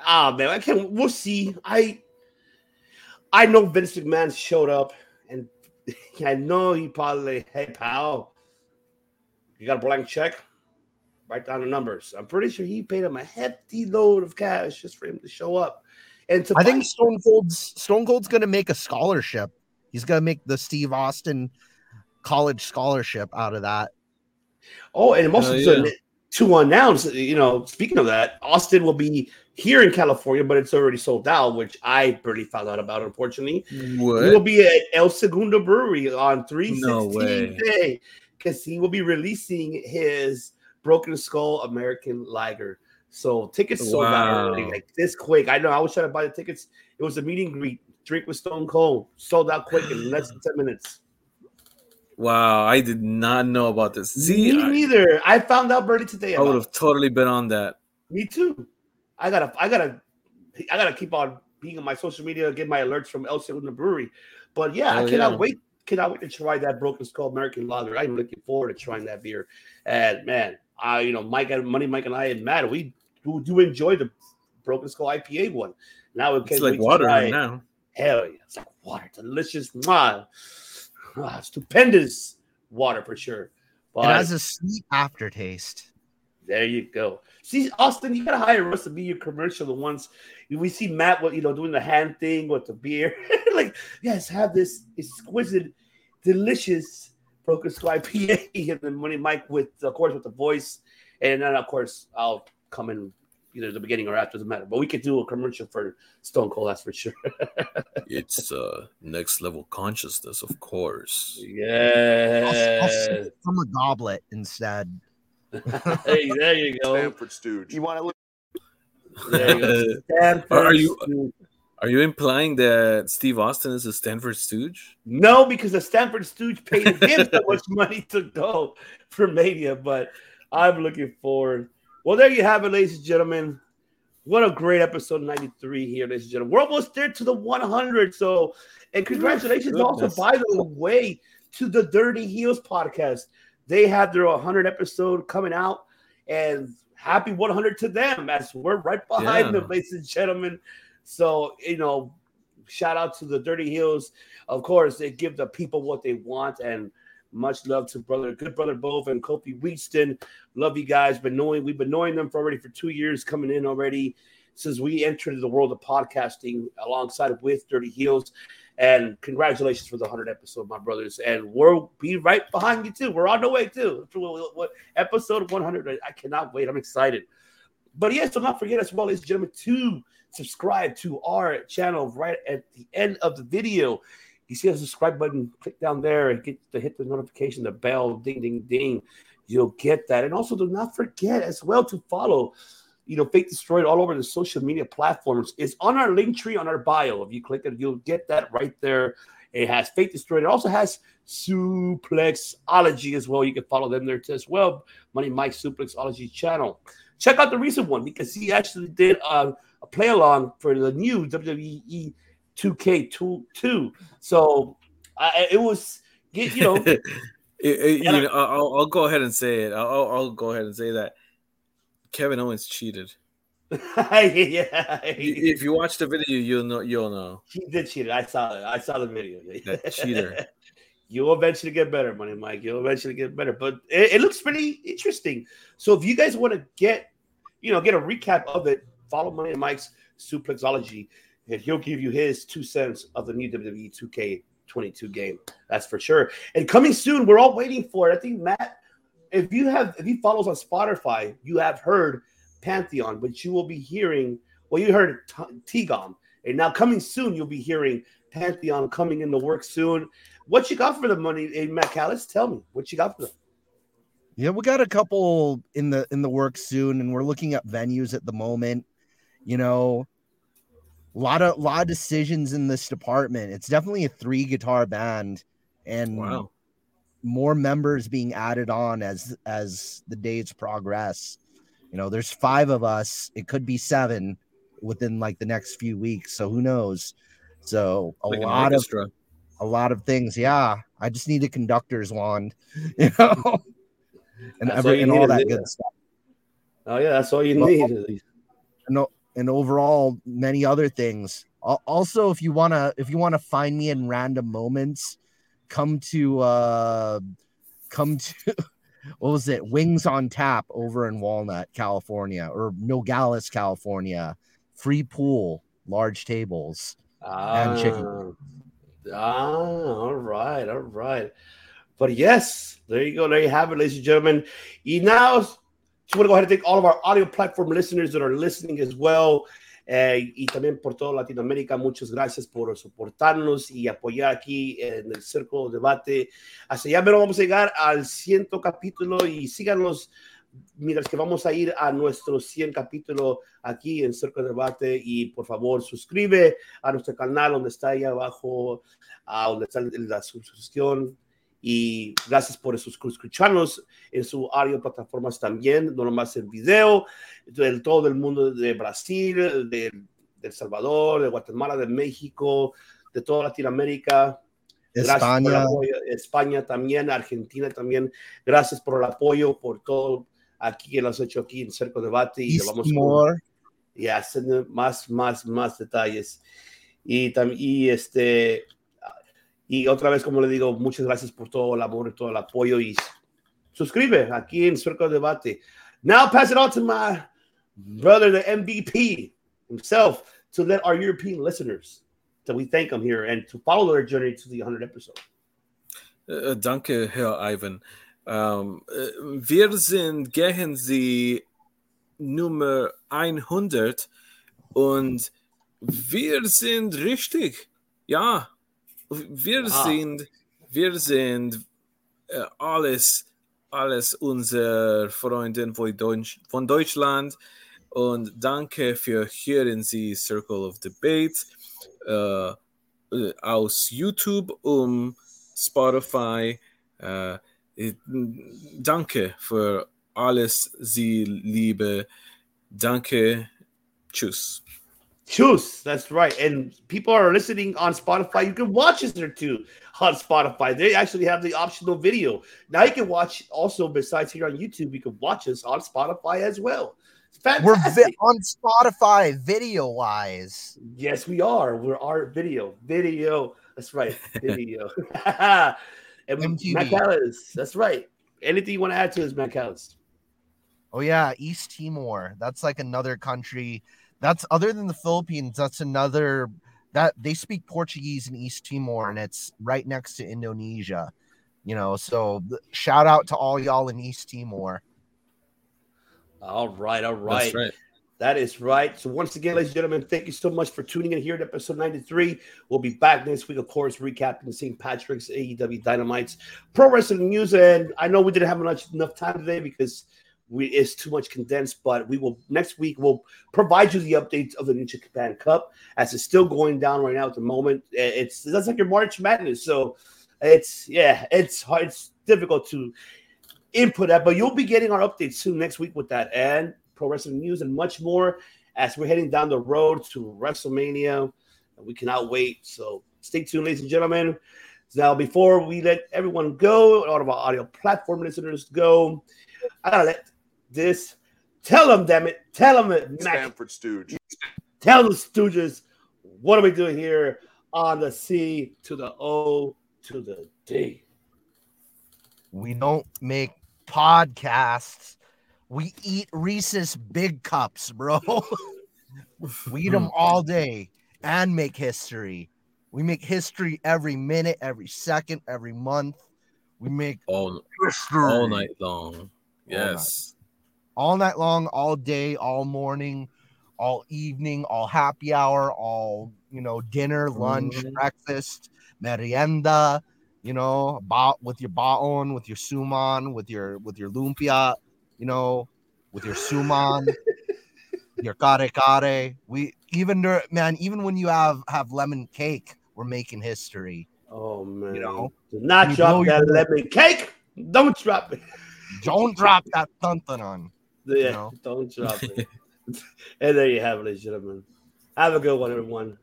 Ah man, I can't. We'll see. I I know Vince McMahon showed up, and I know he probably, hey pal, you got a blank check? Write down the numbers. I'm pretty sure he paid him a hefty load of cash just for him to show up. And to I think Stone Cold's Stone Cold's gonna make a scholarship. He's gonna make the Steve Austin college scholarship out of that. Oh, and most of yeah. the to announce, you know, speaking of that, Austin will be here in California, but it's already sold out, which I barely found out about, unfortunately. He will be at El Segundo Brewery on 316 No way. day because he will be releasing his Broken Skull American Lager. So tickets sold out already, like this quick. I know I was trying to buy the tickets. It was a meet and greet, drink with Stone Cold, sold out quick in less than 10 minutes. Wow, I did not know about this. See, Me I, neither. I found out barely today. I would have totally been on that. Me too. I gotta, I gotta, I gotta keep on being on my social media, get my alerts from El Segundo Brewery. But yeah, oh, I Oh, cannot yeah. wait, cannot wait to try that Broken Skull American Lager. I'm looking forward to trying that beer. And man, I, you know, Mike and Money, Mike and I and Matt, we do, do enjoy the Broken Skull IPA one. Now It's like water right now. Hell yeah, it's like water, delicious, mwah. Ah, stupendous water for sure. But it has a sweet aftertaste. There you go. See, Austin, you gotta hire us to be your commercial. The ones we see Matt, what you know, doing the hand thing with the beer. like, yes, have this exquisite, delicious Focus IPA, and then Money Mike with, of course, with the voice, and then of course I'll come in either the beginning or after the matter. But we could do a commercial for Stone Cold, that's for sure. it's uh next level consciousness, of course. Yeah. From a goblet instead. hey, there you go. Stamford Stooge. You want to look? are you are you implying that Steve Austin is a Stamford Stooge? No, because the Stamford Stooge paid him so much money to go for Mania. But I'm looking forward. Well, there you have it, ladies and gentlemen. What a great episode 93 here, ladies and gentlemen. We're almost there to the 100. So, and congratulations also, by the way, to the Dirty Heels podcast. They have their 100 episode coming out, and happy 100 to them as we're right behind yeah. them, ladies and gentlemen. So, you know, shout out to the Dirty Heels. Of course, they give the people what they want, and much love to brother, good brother Bove and Kofi Wheatston. Love you guys. Been knowing we've been knowing them for already for two years, coming in already since we entered the world of podcasting alongside with Dirty Heels. And congratulations for the 100 episode, my brothers. And we'll be right behind you, too. We're on the way, too. Episode 100? I cannot wait. I'm excited. But yes, do not forget as well, ladies and gentlemen, to subscribe to our channel right at the end of the video. You see the subscribe button, click down there and get to hit the notification, the bell, ding, ding, ding. You'll get that. And also do not forget as well to follow you know, Fate Destroyed all over the social media platforms. It's on our link tree on our bio. If you click it, you'll get that right there. It has Fate Destroyed. It also has Suplexology as well. You can follow them there too as well. Money Mike Suplexology channel. Check out the recent one because he actually did uh, a play along for the new WWE 2K22. So uh, it was, you know. it, it, you know, I'll, I'll, go ahead and say it. I'll, I'll go ahead and say that Kevin Owens cheated. yeah. If you watch the video, you'll know. You'll know. He did cheat. I saw it. I saw the video. That cheater. You'll eventually get better, Money Mike. You'll eventually get better. But it, it looks pretty interesting. So if you guys want to get, you know, get a recap of it, follow Money Mike's Suplexology, he'll give you his two cents of the new WWE 2K22 game. That's for sure. And coming soon, we're all waiting for it. I think Matt if you have if you follows on Spotify, you have heard Pantheon, but you will be hearing well, you heard Tigom, and now coming soon, you'll be hearing Pantheon coming in the work soon. What you got for the money, hey, Matt Callis? Tell me what you got for them. Yeah, we got a couple in the in the work soon, and we're looking at venues at the moment. You know, a lot of lot of decisions in this department. It's definitely a three guitar band, and wow more members being added on as as the days progress. You know, there's five of us. It could be seven within like the next few weeks. So who knows? So a like lot of a lot of things. Yeah, I just need a conductor's wand, you know, and every and all that good stuff. Oh yeah, that's all you need. And, and overall, many other things. Also, if you wanna if you wanna find me in random moments, come to uh come to what was it? Wings on tap over in walnut california or nogales california. Free pool large tables ah, and chicken. Ah all right all right. But yes there you go there you have it ladies and gentlemen. Y now just want to go ahead and thank all of our audio platform listeners that are listening as well Eh, y también por toda Latinoamérica. Muchas gracias por soportarnos y apoyar aquí en el Cerco Debate. Hacia ya pero vamos a llegar al 100 capítulo y síganos mientras que vamos a ir a nuestro 100 capítulo aquí en Cerco Debate y por favor suscribe a nuestro canal donde está ahí abajo, a donde está la suscripción y gracias por escucharnos en su audio plataformas también, no nomás en video, de todo el mundo de Brasil, de, El Salvador, de Guatemala, de México, de toda Latinoamérica. España. España también, Argentina también. Gracias por el apoyo, por todo aquí que lo has hecho aquí en Cerco Debate y vamos y hacer más, más, más detalles. Y, y este, Y otra vez, como le digo, muchas gracias por todo el amor todo el apoyo. Y suscribe aquí en Circo Debate. Now pass it on to my brother, the MVP himself, to let our European listeners, that we thank them here and to follow their journey to the 100 episode. Äh, danke, Herr Ivan. Ähm, äh, wir sind gehen Sie Nummer 100 und wir sind richtig. Ja, wir Ah. sind, wir sind äh, alles, alles unsere Freunde von, Deutsch, von Deutschland und danke für hören Sie Circle of Debate äh, aus YouTube um Spotify. Äh, danke für alles, Sie Liebe. Danke. Tschüss. Choose. That's right. And people are listening on Spotify. You can watch us there too on Spotify. They actually have the optional video. Now you can watch also besides here on YouTube, you can watch us on Spotify as well. It's We're vi- on Spotify video wise. yes, we are. We're our video. Video. That's right. Video. and MTV. Matt Callis. That's right. Anything you want to add to this, Matt Callis? Oh yeah, East Timor. That's like another country. That's other than the Philippines. That's another that they speak Portuguese in East Timor, and it's right next to Indonesia. You know, so shout out to all y'all in East Timor. All right. All right. That's right. That is right. So once again, ladies and gentlemen, thank you so much for tuning in here at episode 93. We'll be back next week, of course, recapping St. Patrick's AEW Dynamites Pro Wrestling News. And I know we didn't have much enough time today because we it's too much condensed, but we will next week we'll provide you the updates of the New Japan Cup as it's still going down right now at the moment. It's that's like your March Madness. So it's yeah, it's hard, it's difficult to input that, but you'll be getting our updates soon next week with that and pro wrestling news and much more as we're heading down the road to WrestleMania. We cannot wait. So stay tuned, ladies and gentlemen. Now, before we let everyone go, all of our audio platform listeners go, I gotta let this tell them, damn it, tell them it, Mac, Stamford Stooge. tell the Stooges what are we doing here on the C to the O to the D. We don't make podcasts. We eat Reese's big cups, bro. we eat them all day and make history. We make history every minute, every second, every month. We make All, history all night long. Yes. All night long, all day, all morning, all evening, all happy hour, all you know, dinner, lunch, Mhm. breakfast, merienda, you know, ba- with your baon, with your suman, with your with your lumpia, you know, with your suman, your kare kare. We even man, even when you have have lemon cake, we're making history. Oh man, You know, do not drop that lemon cake. Don't drop it. Don't drop that thunton on. Yeah, know? don't drop it. and there you have it, ladies and gentlemen. Have a good one, everyone.